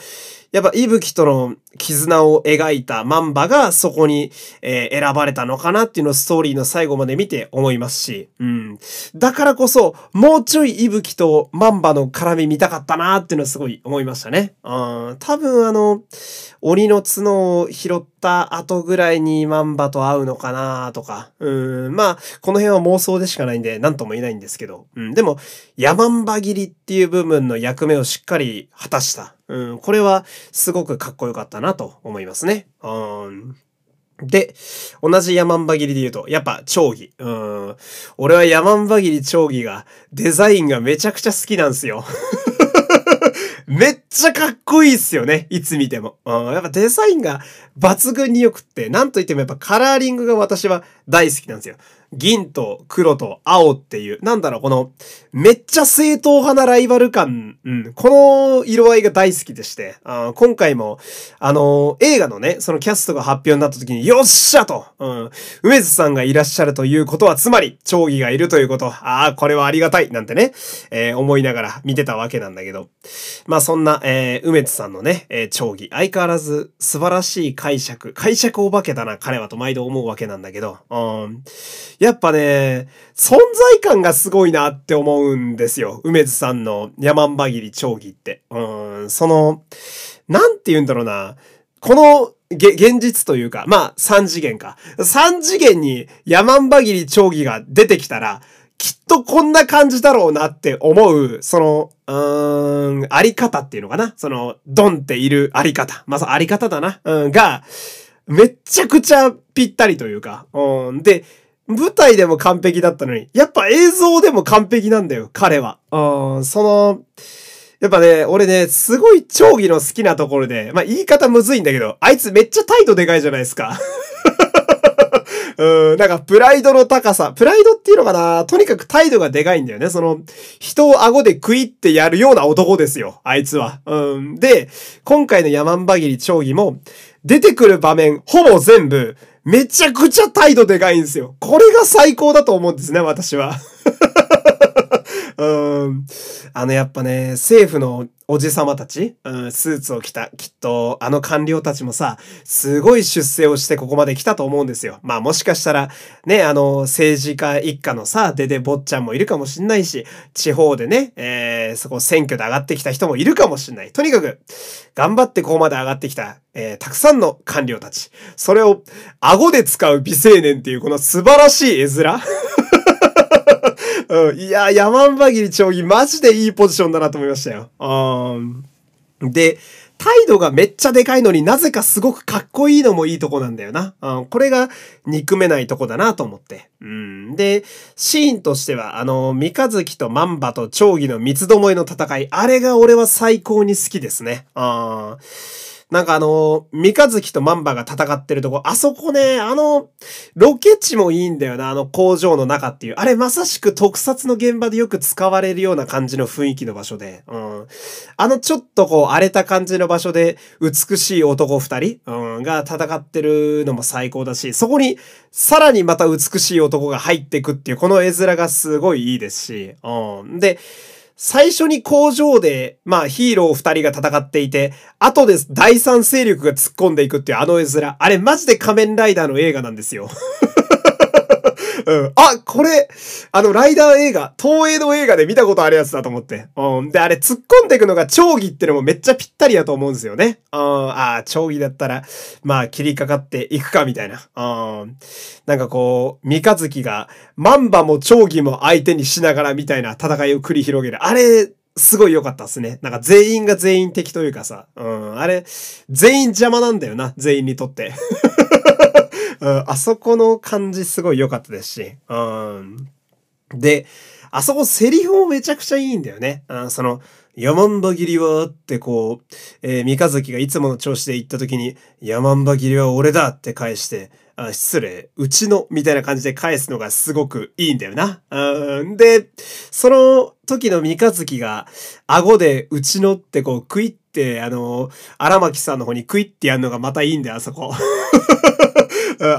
やっぱ、いぶきとの絆を描いたマンバがそこに、えー、選ばれたのかなっていうのをストーリーの最後まで見て思いますし、うん。だからこそ、もうちょいいぶきとマンバの絡み見たかったなっていうのはすごい思いましたね。うん。多分あの、鬼の角を拾った後ぐらいにマンバと会うのかなとか、うん。まあ、この辺は妄想でしかないんで、なんとも言えないんですけど、うん。でも、ヤマンバ切りっていう部分の役目をしっかり果たした。うん、これはすごくかっこよかったなと思いますね。うん。で、同じヤマンバギリで言うと、やっぱ、長儀。うん。俺はヤマンバギリ長儀が、デザインがめちゃくちゃ好きなんですよ。めっちゃかっこいいっすよね。いつ見ても。うん。やっぱデザインが抜群に良くって、なんといってもやっぱカラーリングが私は大好きなんですよ。銀と黒と青っていう、なんだろう、この、めっちゃ正統派なライバル感、うん、この色合いが大好きでして、あ今回も、あのー、映画のね、そのキャストが発表になった時に、よっしゃと、うん、梅津さんがいらっしゃるということは、つまり、長義がいるということ、ああ、これはありがたい、なんてね、えー、思いながら見てたわけなんだけど、まあそんな、えー、梅津さんのね、えー、長義、相変わらず素晴らしい解釈、解釈お化けだな、彼はと毎度思うわけなんだけど、うん、やっぱね、存在感がすごいなって思うんですよ。梅津さんの山んばぎり長義って。うん、その、なんて言うんだろうな。この、現実というか、まあ、三次元か。三次元に山んばぎり長義が出てきたら、きっとこんな感じだろうなって思う、その、うーん、あり方っていうのかな。その、ドンっているあり方。まあ、あり方だな。うん、が、めっちゃくちゃぴったりというか。うん、で、舞台でも完璧だったのに、やっぱ映像でも完璧なんだよ、彼は。うん、その、やっぱね、俺ね、すごい長義の好きなところで、まあ言い方むずいんだけど、あいつめっちゃ態度でかいじゃないですか。うん、なんかプライドの高さ、プライドっていうのかな？とにかく態度がでかいんだよね。その、人を顎で食いってやるような男ですよ、あいつは。うん。で、今回の山んばぎり長儀も、出てくる場面、ほぼ全部、めちゃくちゃ態度でかいんですよ。これが最高だと思うんですね、私は。うん。あの、やっぱね、政府のおじさまたち、うん、スーツを着た、きっと、あの官僚たちもさ、すごい出世をしてここまで来たと思うんですよ。まあもしかしたら、ね、あの、政治家一家のさ、デデ坊ちゃんもいるかもしんないし、地方でね、えー、そこ選挙で上がってきた人もいるかもしんない。とにかく、頑張ってここまで上がってきた、えー、たくさんの官僚たち。それを、顎で使う美青年っていうこの素晴らしい絵面うん、いや、山んばぎり長義マジでいいポジションだなと思いましたよ。うん。で、態度がめっちゃでかいのになぜかすごくかっこいいのもいいとこなんだよな。うん、これが憎めないとこだなと思って。うん、で、シーンとしては、あの、三日月と万馬と長義の三つどもえの戦い、あれが俺は最高に好きですね。うんなんかあの、三日月とマンバが戦ってるとこ、あそこね、あの、ロケ地もいいんだよな、あの工場の中っていう。あれまさしく特撮の現場でよく使われるような感じの雰囲気の場所で、うん。あのちょっとこう荒れた感じの場所で、美しい男二人、うん、が戦ってるのも最高だし、そこにさらにまた美しい男が入ってくっていう、この絵面がすごいいいですし、うん。で、最初に工場で、まあヒーロー二人が戦っていて、後で第三勢力が突っ込んでいくっていうあの絵面。あれマジで仮面ライダーの映画なんですよ。うん。あ、これ、あの、ライダー映画、東映の映画で見たことあるやつだと思って。うん。で、あれ、突っ込んでいくのが長義ってのもめっちゃぴったりだと思うんですよね。うん。ああ、長義だったら、まあ、切りかかっていくか、みたいな。うん。なんかこう、三日月が、マンバも長義も相手にしながらみたいな戦いを繰り広げる。あれ、すごい良かったっすね。なんか全員が全員敵というかさ、うん、あれ、全員邪魔なんだよな、全員にとって。あそこの感じすごい良かったですし、うん。で、あそこセリフもめちゃくちゃいいんだよね。うん、その、山んば切りはってこう、えー、三日月がいつもの調子で言った時に、山んば切りは俺だって返して、あ失礼、うちの、みたいな感じで返すのがすごくいいんだよな。うん、で、その時の三日月が、顎でうちのってこう、クイっ、あの、荒牧さんの方にクイってやるのがまたいいんだよ、あそこ。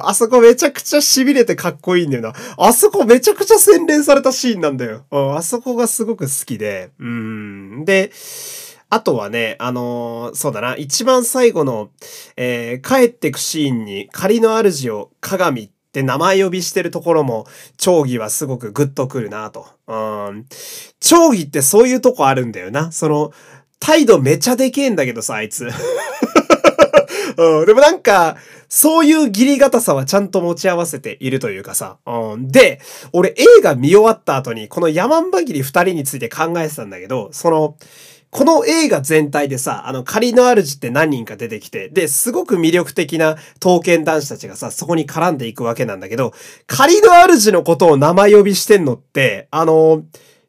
あそこめちゃくちゃ痺れてかっこいいんだよな。あそこめちゃくちゃ洗練されたシーンなんだよ。あそこがすごく好きで。うん。で、あとはね、あのー、そうだな、一番最後の、えー、帰ってくシーンに仮の主を鏡って名前呼びしてるところも、長義はすごくグッとくるなと。うん。長義ってそういうとこあるんだよな。その、態度めちゃでけえんだけどさ、あいつ。うん、でもなんか、そういう義理堅さはちゃんと持ち合わせているというかさ。うん、で、俺映画見終わった後に、この山んば切り二人について考えてたんだけど、その、この映画全体でさ、あの、仮の主って何人か出てきて、で、すごく魅力的な刀剣男子たちがさ、そこに絡んでいくわけなんだけど、仮の主のことを名前呼びしてんのって、あの、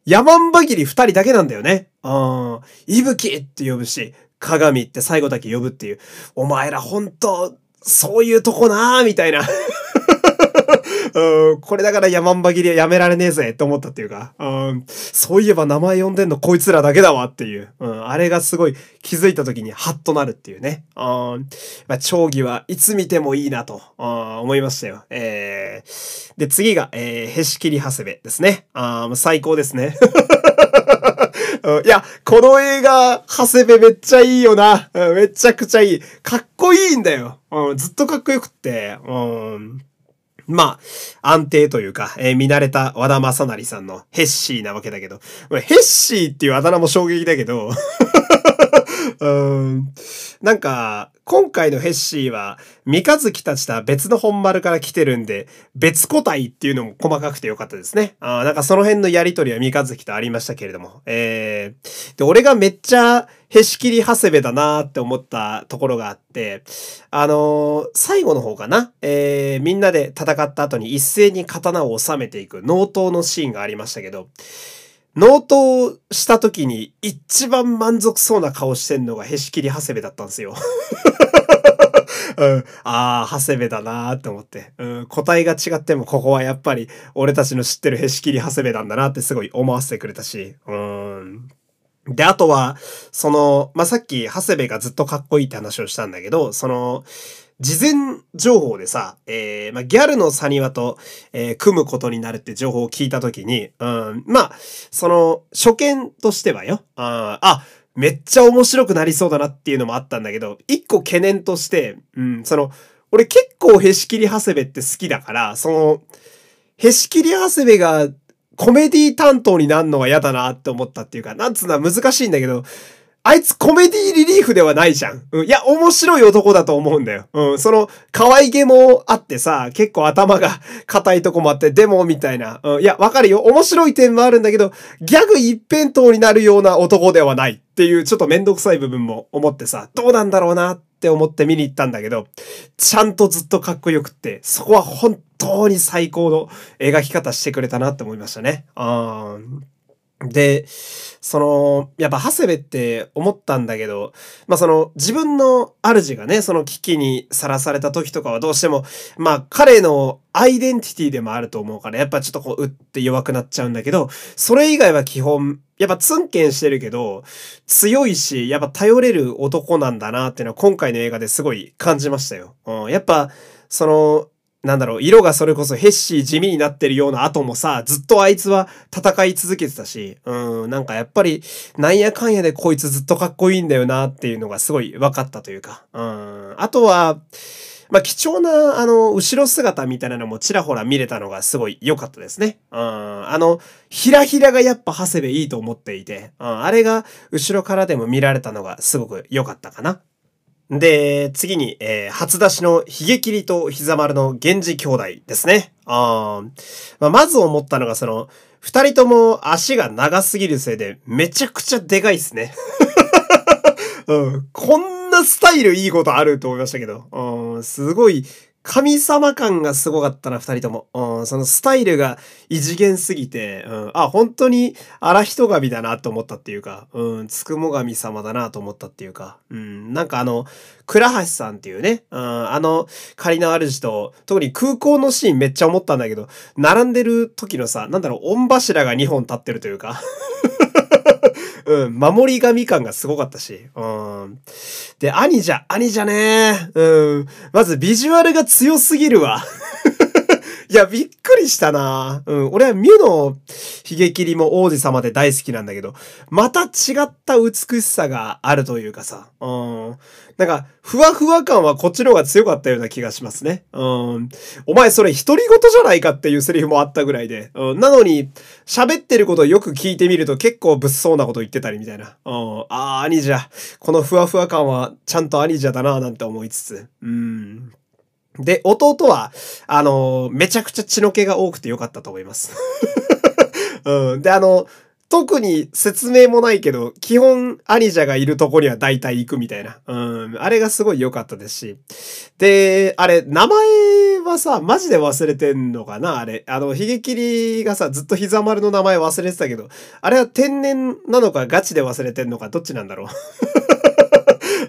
山んばぎり二人だけなんだよね。うん。いぶきって呼ぶし、鏡って最後だけ呼ぶっていう。お前ら本当、そういうとこなーみたいなうん、これだから山んば切りはやめられねえぜって思ったっていうか、うん、そういえば名前呼んでんのこいつらだけだわっていう、うん、あれがすごい気づいた時にハッとなるっていうね。うん、まあ、長義はいつ見てもいいなと、うん、思いましたよ。えー、で、次が、えー、へし切り長谷部ですね。あ最高ですね。いや、この映画、長谷部めっちゃいいよな。めちゃくちゃいい。かっこいいんだよ。うん、ずっとかっこよくって。うんまあ、安定というか、えー、見慣れた和田正成さんのヘッシーなわけだけど、ヘッシーっていうあだ名も衝撃だけど うん、なんか、今回のヘッシーは、三日月たちとは別の本丸から来てるんで、別個体っていうのも細かくてよかったですね。あなんかその辺のやりとりは三日月とありましたけれども。えー、で、俺がめっちゃ、へし切り長谷部だなーって思ったところがあって、あのー、最後の方かな？えー、みんなで戦った後に一斉に刀を収めていく納刀のシーンがありましたけど、納刀した時に一番満足そうな顔してんのがへし切り長谷部だったんですよ。うん、ああ、長谷部だなーって思って、うん、個体が違ってもここはやっぱり俺たちの知ってるへし切り長谷部なんだなってすごい思わせてくれたし、うん。で、あとは、その、まあ、さっき、長谷部がずっとかっこいいって話をしたんだけど、その、事前情報でさ、えー、まあ、ギャルのサニワと、えー、組むことになるって情報を聞いたときに、うん、まあ、その、初見としてはよ、ああ、めっちゃ面白くなりそうだなっていうのもあったんだけど、一個懸念として、うん、その、俺結構へし切り長谷部って好きだから、その、へし切り長谷部がコメディ担当になるのは嫌だなって思ったっていうか、なんつうのは難しいんだけど、あいつコメディリリーフではないじゃん。うん。いや、面白い男だと思うんだよ。うん。その、可愛げもあってさ、結構頭が 硬いとこもあって、でも、みたいな。うん。いや、わかるよ。面白い点もあるんだけど、ギャグ一辺倒になるような男ではないっていう、ちょっとめんどくさい部分も思ってさ、どうなんだろうなって思って見に行ったんだけど、ちゃんとずっとかっこよくって、そこは本当に最高の描き方してくれたなって思いましたね。うん。で、その、やっぱ、長谷部って思ったんだけど、まあその、自分の主がね、その危機にさらされた時とかはどうしても、まあ彼のアイデンティティでもあると思うから、やっぱちょっとこう、うって弱くなっちゃうんだけど、それ以外は基本、やっぱツンケンしてるけど、強いし、やっぱ頼れる男なんだなっていうのは今回の映画ですごい感じましたよ。うん、やっぱ、その、なんだろう、色がそれこそヘッシー地味になってるような後もさ、ずっとあいつは戦い続けてたし、うん、なんかやっぱり、なんやかんやでこいつずっとかっこいいんだよなっていうのがすごい分かったというか、うん、あとは、まあ、貴重な、あの、後ろ姿みたいなのもちらほら見れたのがすごい良かったですね。うん。あの、ひらひらがやっぱ長谷部いいと思っていて、うん。あれが後ろからでも見られたのがすごく良かったかな。で、次に、えー、初出しのヒゲ切りと膝丸の源氏兄弟ですね。あまあ、まず思ったのがその、二人とも足が長すぎるせいでめちゃくちゃでかいっすね。うん。こんなスタイルいいことあると思いましたけど、うん、すごい神様感がすごかったな、二人とも。うん、そのスタイルが異次元すぎて、うん、あ、本当に荒人神だなと思ったっていうか、うん、つくも神様だなと思ったっていうか、うん、なんかあの、倉橋さんっていうね、うん、あの、仮の主と、特に空港のシーンめっちゃ思ったんだけど、並んでる時のさ、なんだろう、御柱が2本立ってるというかうん、守り神感がすごかったし。うん。で、兄じゃ、兄じゃねうん。まずビジュアルが強すぎるわ。いや、びっくりしたなうん。俺はミュのヒゲ切りも王子様で大好きなんだけど、また違った美しさがあるというかさ。うん。なんか、ふわふわ感はこっちの方が強かったような気がしますね。うん。お前それ独り言じゃないかっていうセリフもあったぐらいで。うん。なのに、喋ってることをよく聞いてみると結構物騒なこと言ってたりみたいな。うん。ああ、兄者。このふわふわ感はちゃんと兄者だななんて思いつつ。うん。で、弟は、あの、めちゃくちゃ血の気が多くてよかったと思います。うん。で、あの、特に説明もないけど、基本、アニジャがいるとこには大体行くみたいな。うん。あれがすごい良かったですし。で、あれ、名前はさ、マジで忘れてんのかな？あれ。あの、ヒゲキリがさ、ずっと膝丸の名前忘れてたけど、あれは天然なのかガチで忘れてんのか、どっちなんだろう？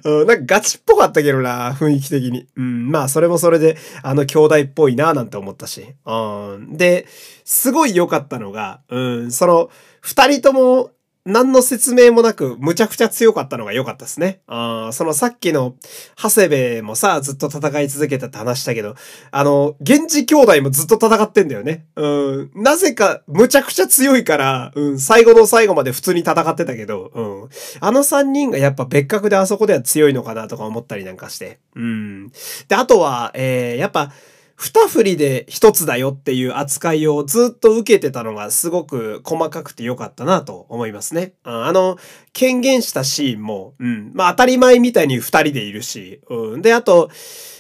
うん、なんかガチっぽかったけどな、雰囲気的に。うん、まあ、それもそれで、あの、兄弟っぽいな、なんて思ったし。うん、で、すごい良かったのが、うん、その、二人とも何の説明もなく、むちゃくちゃ強かったのが良かったですね。あそのさっきの、長谷部もさ、ずっと戦い続けたって話したけど、あの、源氏兄弟もずっと戦ってんだよね。うん。なぜか、むちゃくちゃ強いから、うん、最後の最後まで普通に戦ってたけど、うん。あの三人がやっぱ別格であそこでは強いのかなとか思ったりなんかして。うん。で、あとは、えー、やっぱ、二振りで一つだよっていう扱いをずっと受けてたのがすごく細かくて良かったなと思いますね。あの、権限したシーンも、うん、まあ当たり前みたいに二人でいるし、うん、で、あと、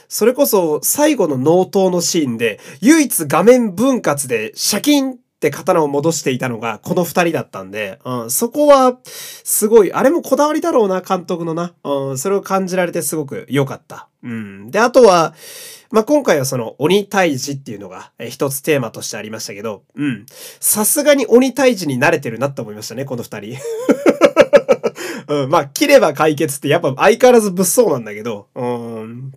それこそ最後の納刀のシーンで唯一画面分割でシャキンって刀を戻していたのがこの二人だったんで、うん、そこはすごい、あれもこだわりだろうな、監督のな。うん、それを感じられてすごく良かった。うん。で、あとは、まあ、今回はその鬼退治っていうのが一つテーマとしてありましたけど、うん。さすがに鬼退治に慣れてるなって思いましたね、この二人。うん、まあ、切れば解決ってやっぱ相変わらず物騒なんだけど、うん。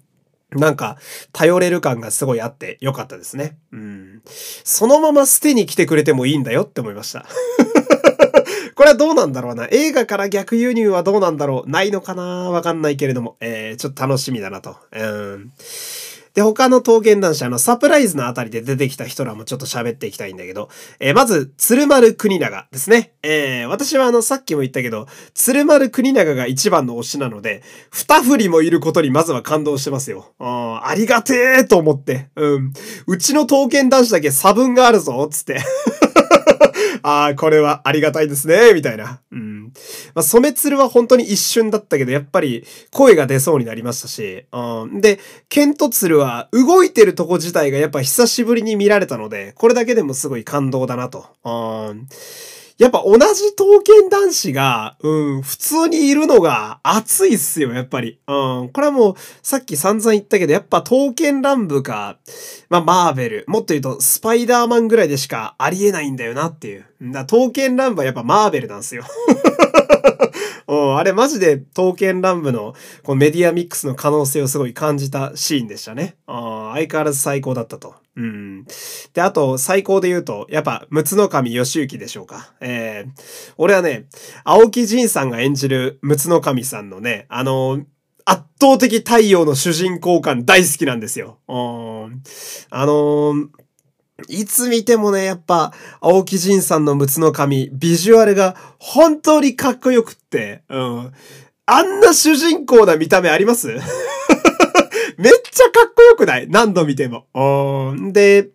なんか、頼れる感がすごいあって良かったですね。うん。そのまま捨てに来てくれてもいいんだよって思いました。これはどうなんだろうな。映画から逆輸入はどうなんだろう。ないのかな？わかんないけれども。えー、ちょっと楽しみだなと。うん。で、他の刀剣男子、あの、サプライズのあたりで出てきた人らもちょっと喋っていきたいんだけど、えー、まず、鶴丸国長ですね。えー、私はあの、さっきも言ったけど、鶴丸国長が一番の推しなので、二振りもいることにまずは感動してますよ。あありがてえと思って、うん。うちの刀剣男子だけ差分があるぞ、つって。ああ、これはありがたいですね、みたいな。うん。まあ、染鶴は本当に一瞬だったけど、やっぱり声が出そうになりましたし、うん。で、ケントツルは動いてるとこ自体がやっぱ久しぶりに見られたので、これだけでもすごい感動だなと。うん。やっぱ同じ刀剣男子が、うん、普通にいるのが熱いっすよ、やっぱり。うん。これはもう、さっき散々言ったけど、やっぱ刀剣乱舞か、まあ、マーベル、もっと言うと、スパイダーマンぐらいでしかありえないんだよなっていう。だ刀剣乱舞はやっぱマーベルなんですよ。うん、あれマジで刀剣乱舞のこのメディアミックスの可能性をすごい感じたシーンでしたね。あ相変わらず最高だったと。うん。で、あと、最高で言うと、やっぱ、陸奥神義行でしょうか。えー、俺はね、青木仁さんが演じる陸奥神さんのね、あの、圧倒的太陽の主人公感大好きなんですよ。うん。あのーいつ見てもね、やっぱ、青木仁さんの陸奥神、ビジュアルが本当にかっこよくって、うん。あんな主人公な見た目あります？めっちゃかっこよくない？何度見ても。で、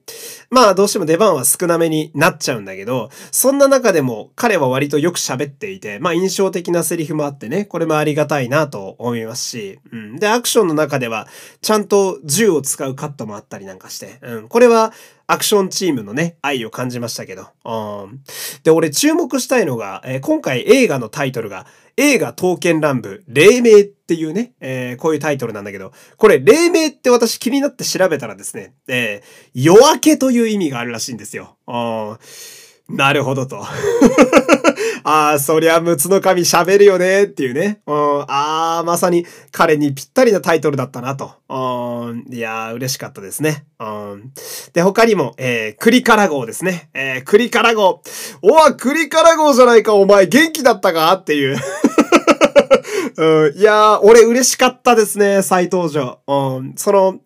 まあどうしても出番は少なめになっちゃうんだけど、そんな中でも彼は割とよく喋っていて、まあ印象的なセリフもあってね、これもありがたいなと思いますし、うん。で、アクションの中では、ちゃんと銃を使うカットもあったりなんかして、うん。これは、アクションチームのね、愛を感じましたけど。うん。で、俺注目したいのが、えー、今回映画のタイトルが、映画刀剣乱舞、黎明っていうね、えー、こういうタイトルなんだけど、これ、黎明って私気になって調べたらですね、えー、夜明けという意味があるらしいんですよ。うん。なるほどと。ああ、そりゃ、六つの神喋るよねっていうね。うん、ああ、まさに彼にぴったりなタイトルだったなと。うん、いやー、嬉しかったですね。うん、で、他にも、えー、栗から号ですね。えー、栗から号。おわ、栗から号じゃないか、お前元気だったかっていう。いやー、俺嬉しかったですね、再登場。うん、その、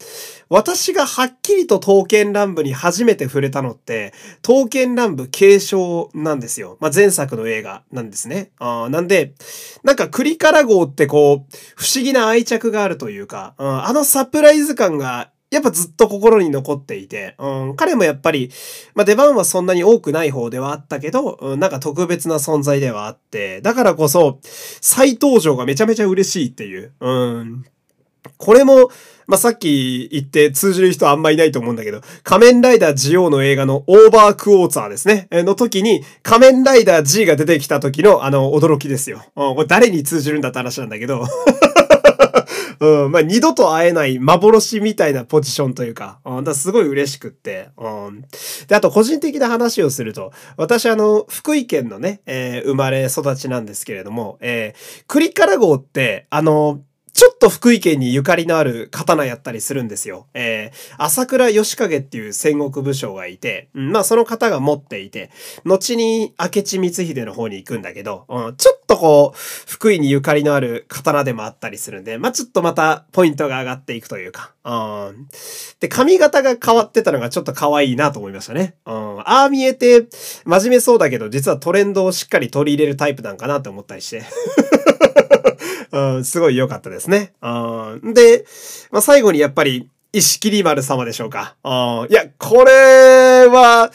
私がはっきりと刀剣乱舞に初めて触れたのって、刀剣乱舞継承なんですよ。まあ、前作の映画なんですね。あなんで、なんかクリカラ号ってこう、不思議な愛着があるというか、うん、あのサプライズ感がやっぱずっと心に残っていて、うん、彼もやっぱり、まあ、出番はそんなに多くない方ではあったけど、うん、なんか特別な存在ではあって、だからこそ、再登場がめちゃめちゃ嬉しいっていう。うん。これも、まあ、さっき言って通じる人あんまいないと思うんだけど、仮面ライダージオの映画のオーバークォーツァーですね。の時に、仮面ライダー G が出てきた時のあの、驚きですよ。うん、これ誰に通じるんだって話なんだけど。うん、まあ、二度と会えない幻みたいなポジションというか、うん、だすごい嬉しくって、うん。で、あと個人的な話をすると、私あの、福井県のね、えー、生まれ育ちなんですけれども、えー、栗から号って、あの、ちょっと福井県にゆかりのある刀やったりするんですよ。えー、朝倉義景っていう戦国武将がいて、うん、まあその方が持っていて、後に明智光秀の方に行くんだけど、うん、ちょっとこう、福井にゆかりのある刀でもあったりするんで、まあちょっとまたポイントが上がっていくというか、うん。で、髪型が変わってたのがちょっと可愛いなと思いましたね。うん。ああ見えて、真面目そうだけど、実はトレンドをしっかり取り入れるタイプなんかなって思ったりして。うん、すごい良かったですね。うん、で、まあ、最後にやっぱり、石切丸様でしょうか。うん、いや、これは、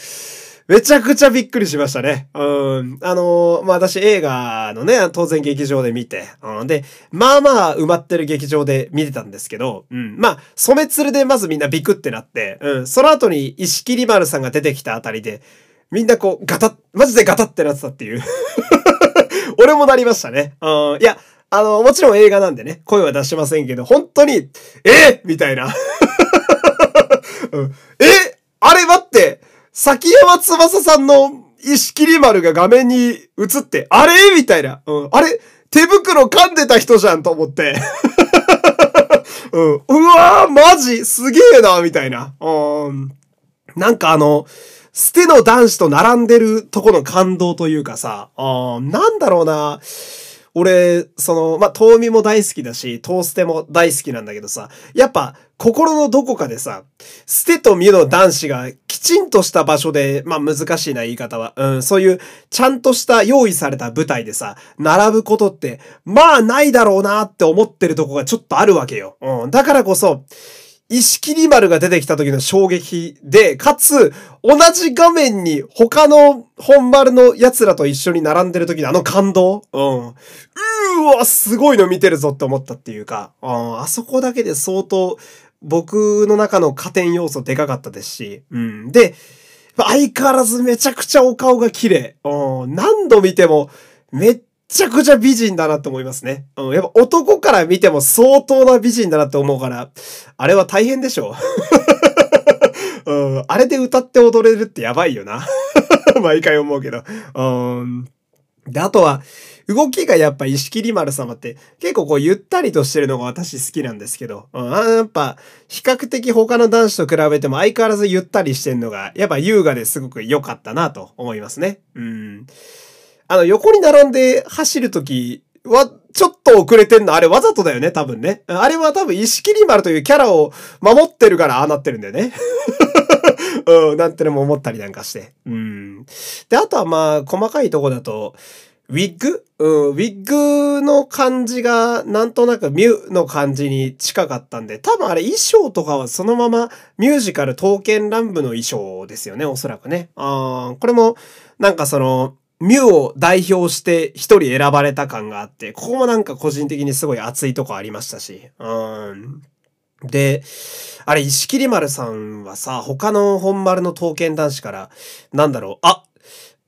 めちゃくちゃびっくりしましたね。うん。あのー、まあ、私映画のね、当然劇場で見て、うん。で、まあまあ埋まってる劇場で見てたんですけど、うん。まあ、染め鶴でまずみんなビクってなって、うん。その後に石切丸さんが出てきたあたりで、みんなこう、ガタッ、マジでガタってなってたっていう。俺もなりましたね。うん。いや、あの、もちろん映画なんでね、声は出しませんけど、本当に、え？みたいな。うん、え？あれ待って、崎山翼さんの石切丸が画面に映って、あれ？みたいな。うん、あれ？手袋噛んでた人じゃんと思って。うん、うわーマジ？すげえなみたいな。うん、なんかあの、捨ての男子と並んでるとこの感動というかさ、あなんだろうな。俺、その、まあ、遠見も大好きだし、トーステも大好きなんだけどさ、やっぱ、心のどこかでさ、捨てと見の男子がきちんとした場所で、まあ、難しいな言い方は、うん、そういう、ちゃんとした用意された舞台でさ、並ぶことって、まあ、ないだろうなって思ってるとこがちょっとあるわけよ。うん、だからこそ、石切り丸が出てきた時の衝撃で、かつ、同じ画面に他の本丸の奴らと一緒に並んでる時のあの感動うん。うーわ、すごいの見てるぞって思ったっていうか、うん、あそこだけで相当僕の中の加点要素でかかったですし、うん。で、相変わらずめちゃくちゃお顔が綺麗。うん、何度見てもめっちゃくちゃ美人だなって思いますね。うん、やっぱ男から見ても相当な美人だなって思うから、あれは大変でしょう。うん、あれで歌って踊れるってやばいよな。毎回思うけど。うん。で、あとは、動きがやっぱ石切丸様って結構こうゆったりとしてるのが私好きなんですけど、うん、やっぱ比較的他の男子と比べても相変わらずゆったりしてんのがやっぱ優雅ですごく良かったなと思いますね。うん。あの、横に並んで走るときは、ちょっと遅れてんの、あれわざとだよね、多分ね。あれは多分、石切丸というキャラを守ってるからああなってるんだよね。うん、なんてのも思ったりなんかして。うん。で、あとはまあ、細かいとこだと、ウィッグ？うん、ウィッグの感じがなんとなくミュの感じに近かったんで、多分あれ衣装とかはそのままミュージカル刀剣乱舞の衣装ですよね、おそらくね。あこれもなんかその、ミュウを代表して一人選ばれた感があって、ここもなんか個人的にすごい熱いとこありましたし。うん。で、あれ、石切丸さんはさ、他の本丸の刀剣男子から、なんだろう、あ、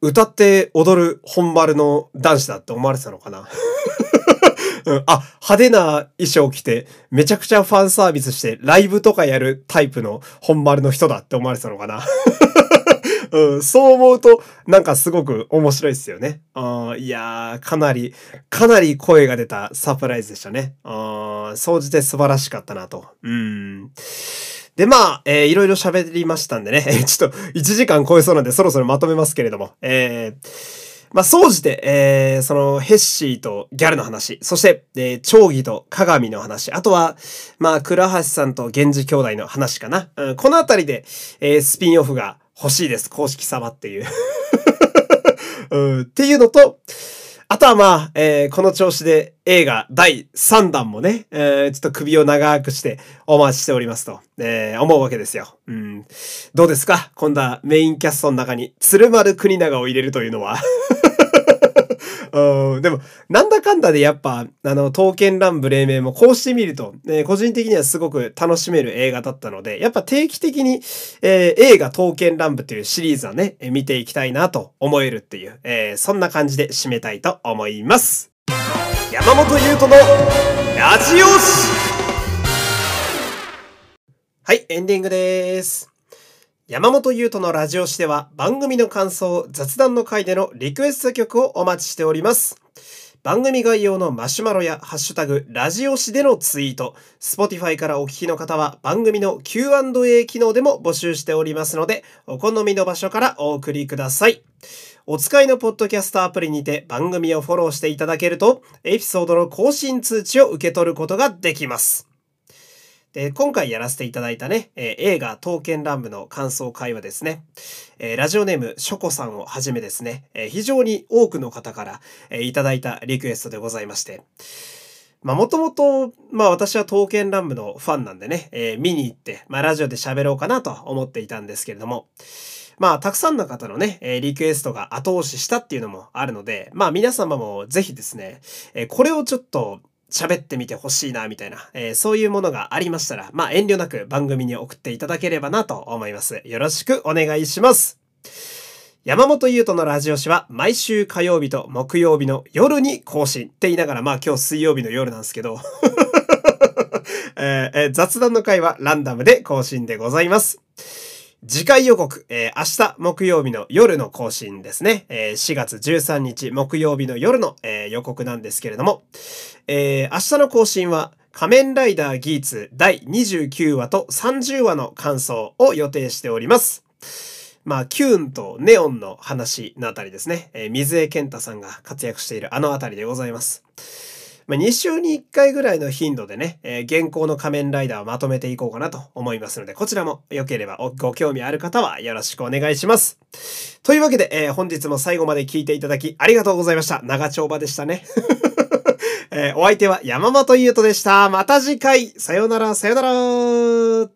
歌って踊る本丸の男子だって思われてたのかな？うん、あ、派手な衣装着て、めちゃくちゃファンサービスして、ライブとかやるタイプの本丸の人だって思われてたのかな？うん、そう思うと、なんかすごく面白いですよね。あいやー、かなり、かなり声が出たサプライズでしたね。あ総じて素晴らしかったなと。うん。で、まあ、えー、いろいろ喋りましたんでね、ちょっと1時間超えそうなんでそろそろまとめますけれども、えー、まあ、総じて、えー、その、ヘッシーとギャルの話、そして、えー、長義と鏡の話、あとは、まあ、倉橋さんと源氏兄弟の話かな。うん、このあたりで、えー、スピンオフが欲しいです。公式様っていう うん。っていうのと、あとはまあ、えー、この調子で映画第3弾もね、えー、ちょっと首を長くしてお待ちしておりますと、えー、思うわけですよ。うん。どうですか？今度はメインキャストの中に鶴丸国長を入れるというのはうん、でも、なんだかんだでやっぱ、あの、刀剣乱舞黎明もこうしてみると、ね、個人的にはすごく楽しめる映画だったので、やっぱ定期的に、えー、映画刀剣乱舞というシリーズはね、見ていきたいなと思えるっていう、えー、そんな感じで締めたいと思います。山本優斗のラジオ誌はい、エンディングです。山本優斗のラジオ誌では番組の感想、雑談の回でのリクエスト曲をお待ちしております。番組概要のマシュマロやハッシュタグ、ラジオ誌でのツイート、Spotify からお聞きの方は番組の Q&A 機能でも募集しておりますので、お好みの場所からお送りください。お使いのポッドキャストアプリにて番組をフォローしていただけると、エピソードの更新通知を受け取ることができます。で、今回やらせていただいたね、えー、映画刀剣乱舞の感想会はですね、えー、ラジオネームショコさんをはじめですね、えー、非常に多くの方から、えいただいたリクエストでございまして、まあもともと、まあ私は刀剣乱舞のファンなんでね、え見に行って、まあラジオで喋ろうかなと思っていたんですけれども、まあ、たくさんの方のね、えリクエストが後押ししたっていうのもあるので、まあ皆様もぜひですね、えこれをちょっと喋ってみてほしいな、みたいな、えー、そういうものがありましたら、まあ遠慮なく番組に送っていただければなと思います。よろしくお願いします。山本優斗のラジオ誌は毎週火曜日と木曜日の夜に更新って言いながら、まあ今日水曜日の夜なんですけど、えー、雑談の回はランダムで更新でございます。次回予告、えー、明日木曜日の夜の更新ですね。えー、4月13日木曜日の夜の、えー、予告なんですけれども、えー、明日の更新は仮面ライダーギーツ第29話と30話の感想を予定しております。まあ、キューンとネオンの話のあたりですね。えー、水江健太さんが活躍しているあのあたりでございます。まあ、2週に1回ぐらいの頻度でね、えー、現行の仮面ライダーをまとめていこうかなと思いますので、こちらも良ければご興味ある方はよろしくお願いします。というわけで、えー、本日も最後まで聞いていただきありがとうございました。長丁場でしたね。えー、お相手は山本優斗でした。また次回。さよなら、さよなら。